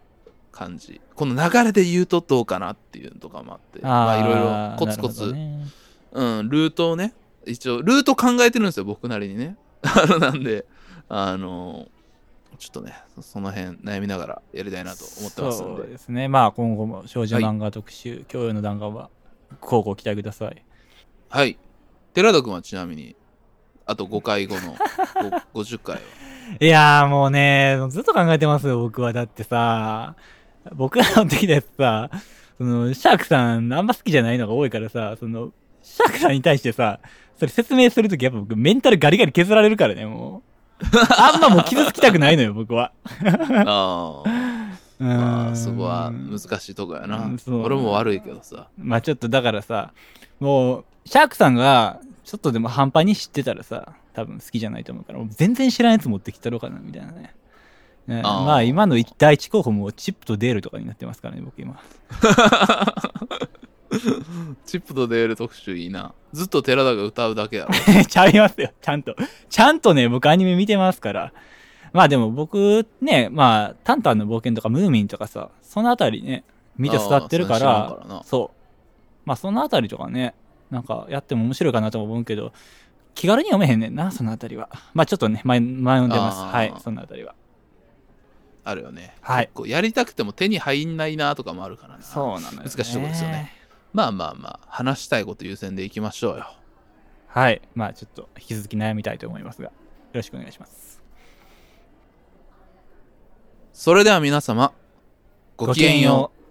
感じ。この流れで言うとどうかなっていうのとかもあって、まあいろいろコツコツ、ねうん、ルートをね、一応、ルート考えてるんですよ、僕なりにね。あの、なんで、あの、ちょっとね、その辺悩みながらやりたいなと思ってますそので。うですね。まあ今後も少女漫画特集、教養の弾丸は、交互期待ください。はい。寺田君はちなみに、あと5回後のご 50回は？いやーもうね、ずっと考えてますよ、僕は。だってさ、僕らの時のやつさ、その、シャークさん、あんま好きじゃないのが多いからさ、その、シャークさんに対してさ、それ説明するときやっぱ僕メンタルガリガリ削られるからね、もう。あんまもう傷つきたくないのよ、僕は。ああ。まあ、そこは難しいとこやな俺も悪いけどさ。まあちょっとだからさ、もう、シャークさんが、ちょっとでも半端に知ってたらさ、多分好きじゃないと思うから、全然知らんやつ持ってきたろうかな、みたいなね。ねあーまあ今の第一候補もチップとデールとかになってますからね、僕今。チップとデール特集いいな。ずっと寺田が歌うだけやろ。ちゃいますよ、ちゃんと。ちゃんとね、僕アニメ見てますから。まあでも僕ね、まあ、タンタンの冒険とかムーミンとかさ、そのあたりね、見て育ってるからからなそう。まあそのあたりとかね、なんかやっても面白いかなと思うけど、気軽に読めへんねんな、そのあたりは。まあちょっとね、前、前読んでます。はい、そのあたりは。あるよね。はいやりたくても手に入んないなとかもあるからな。そうなのよ、ね。難しいとこですよね。まあまあまあ、話したいこと優先でいきましょうよ。はい。まあちょっと引き続き悩みたいと思いますが、よろしくお願いします。それでは皆様、ごきげんよう。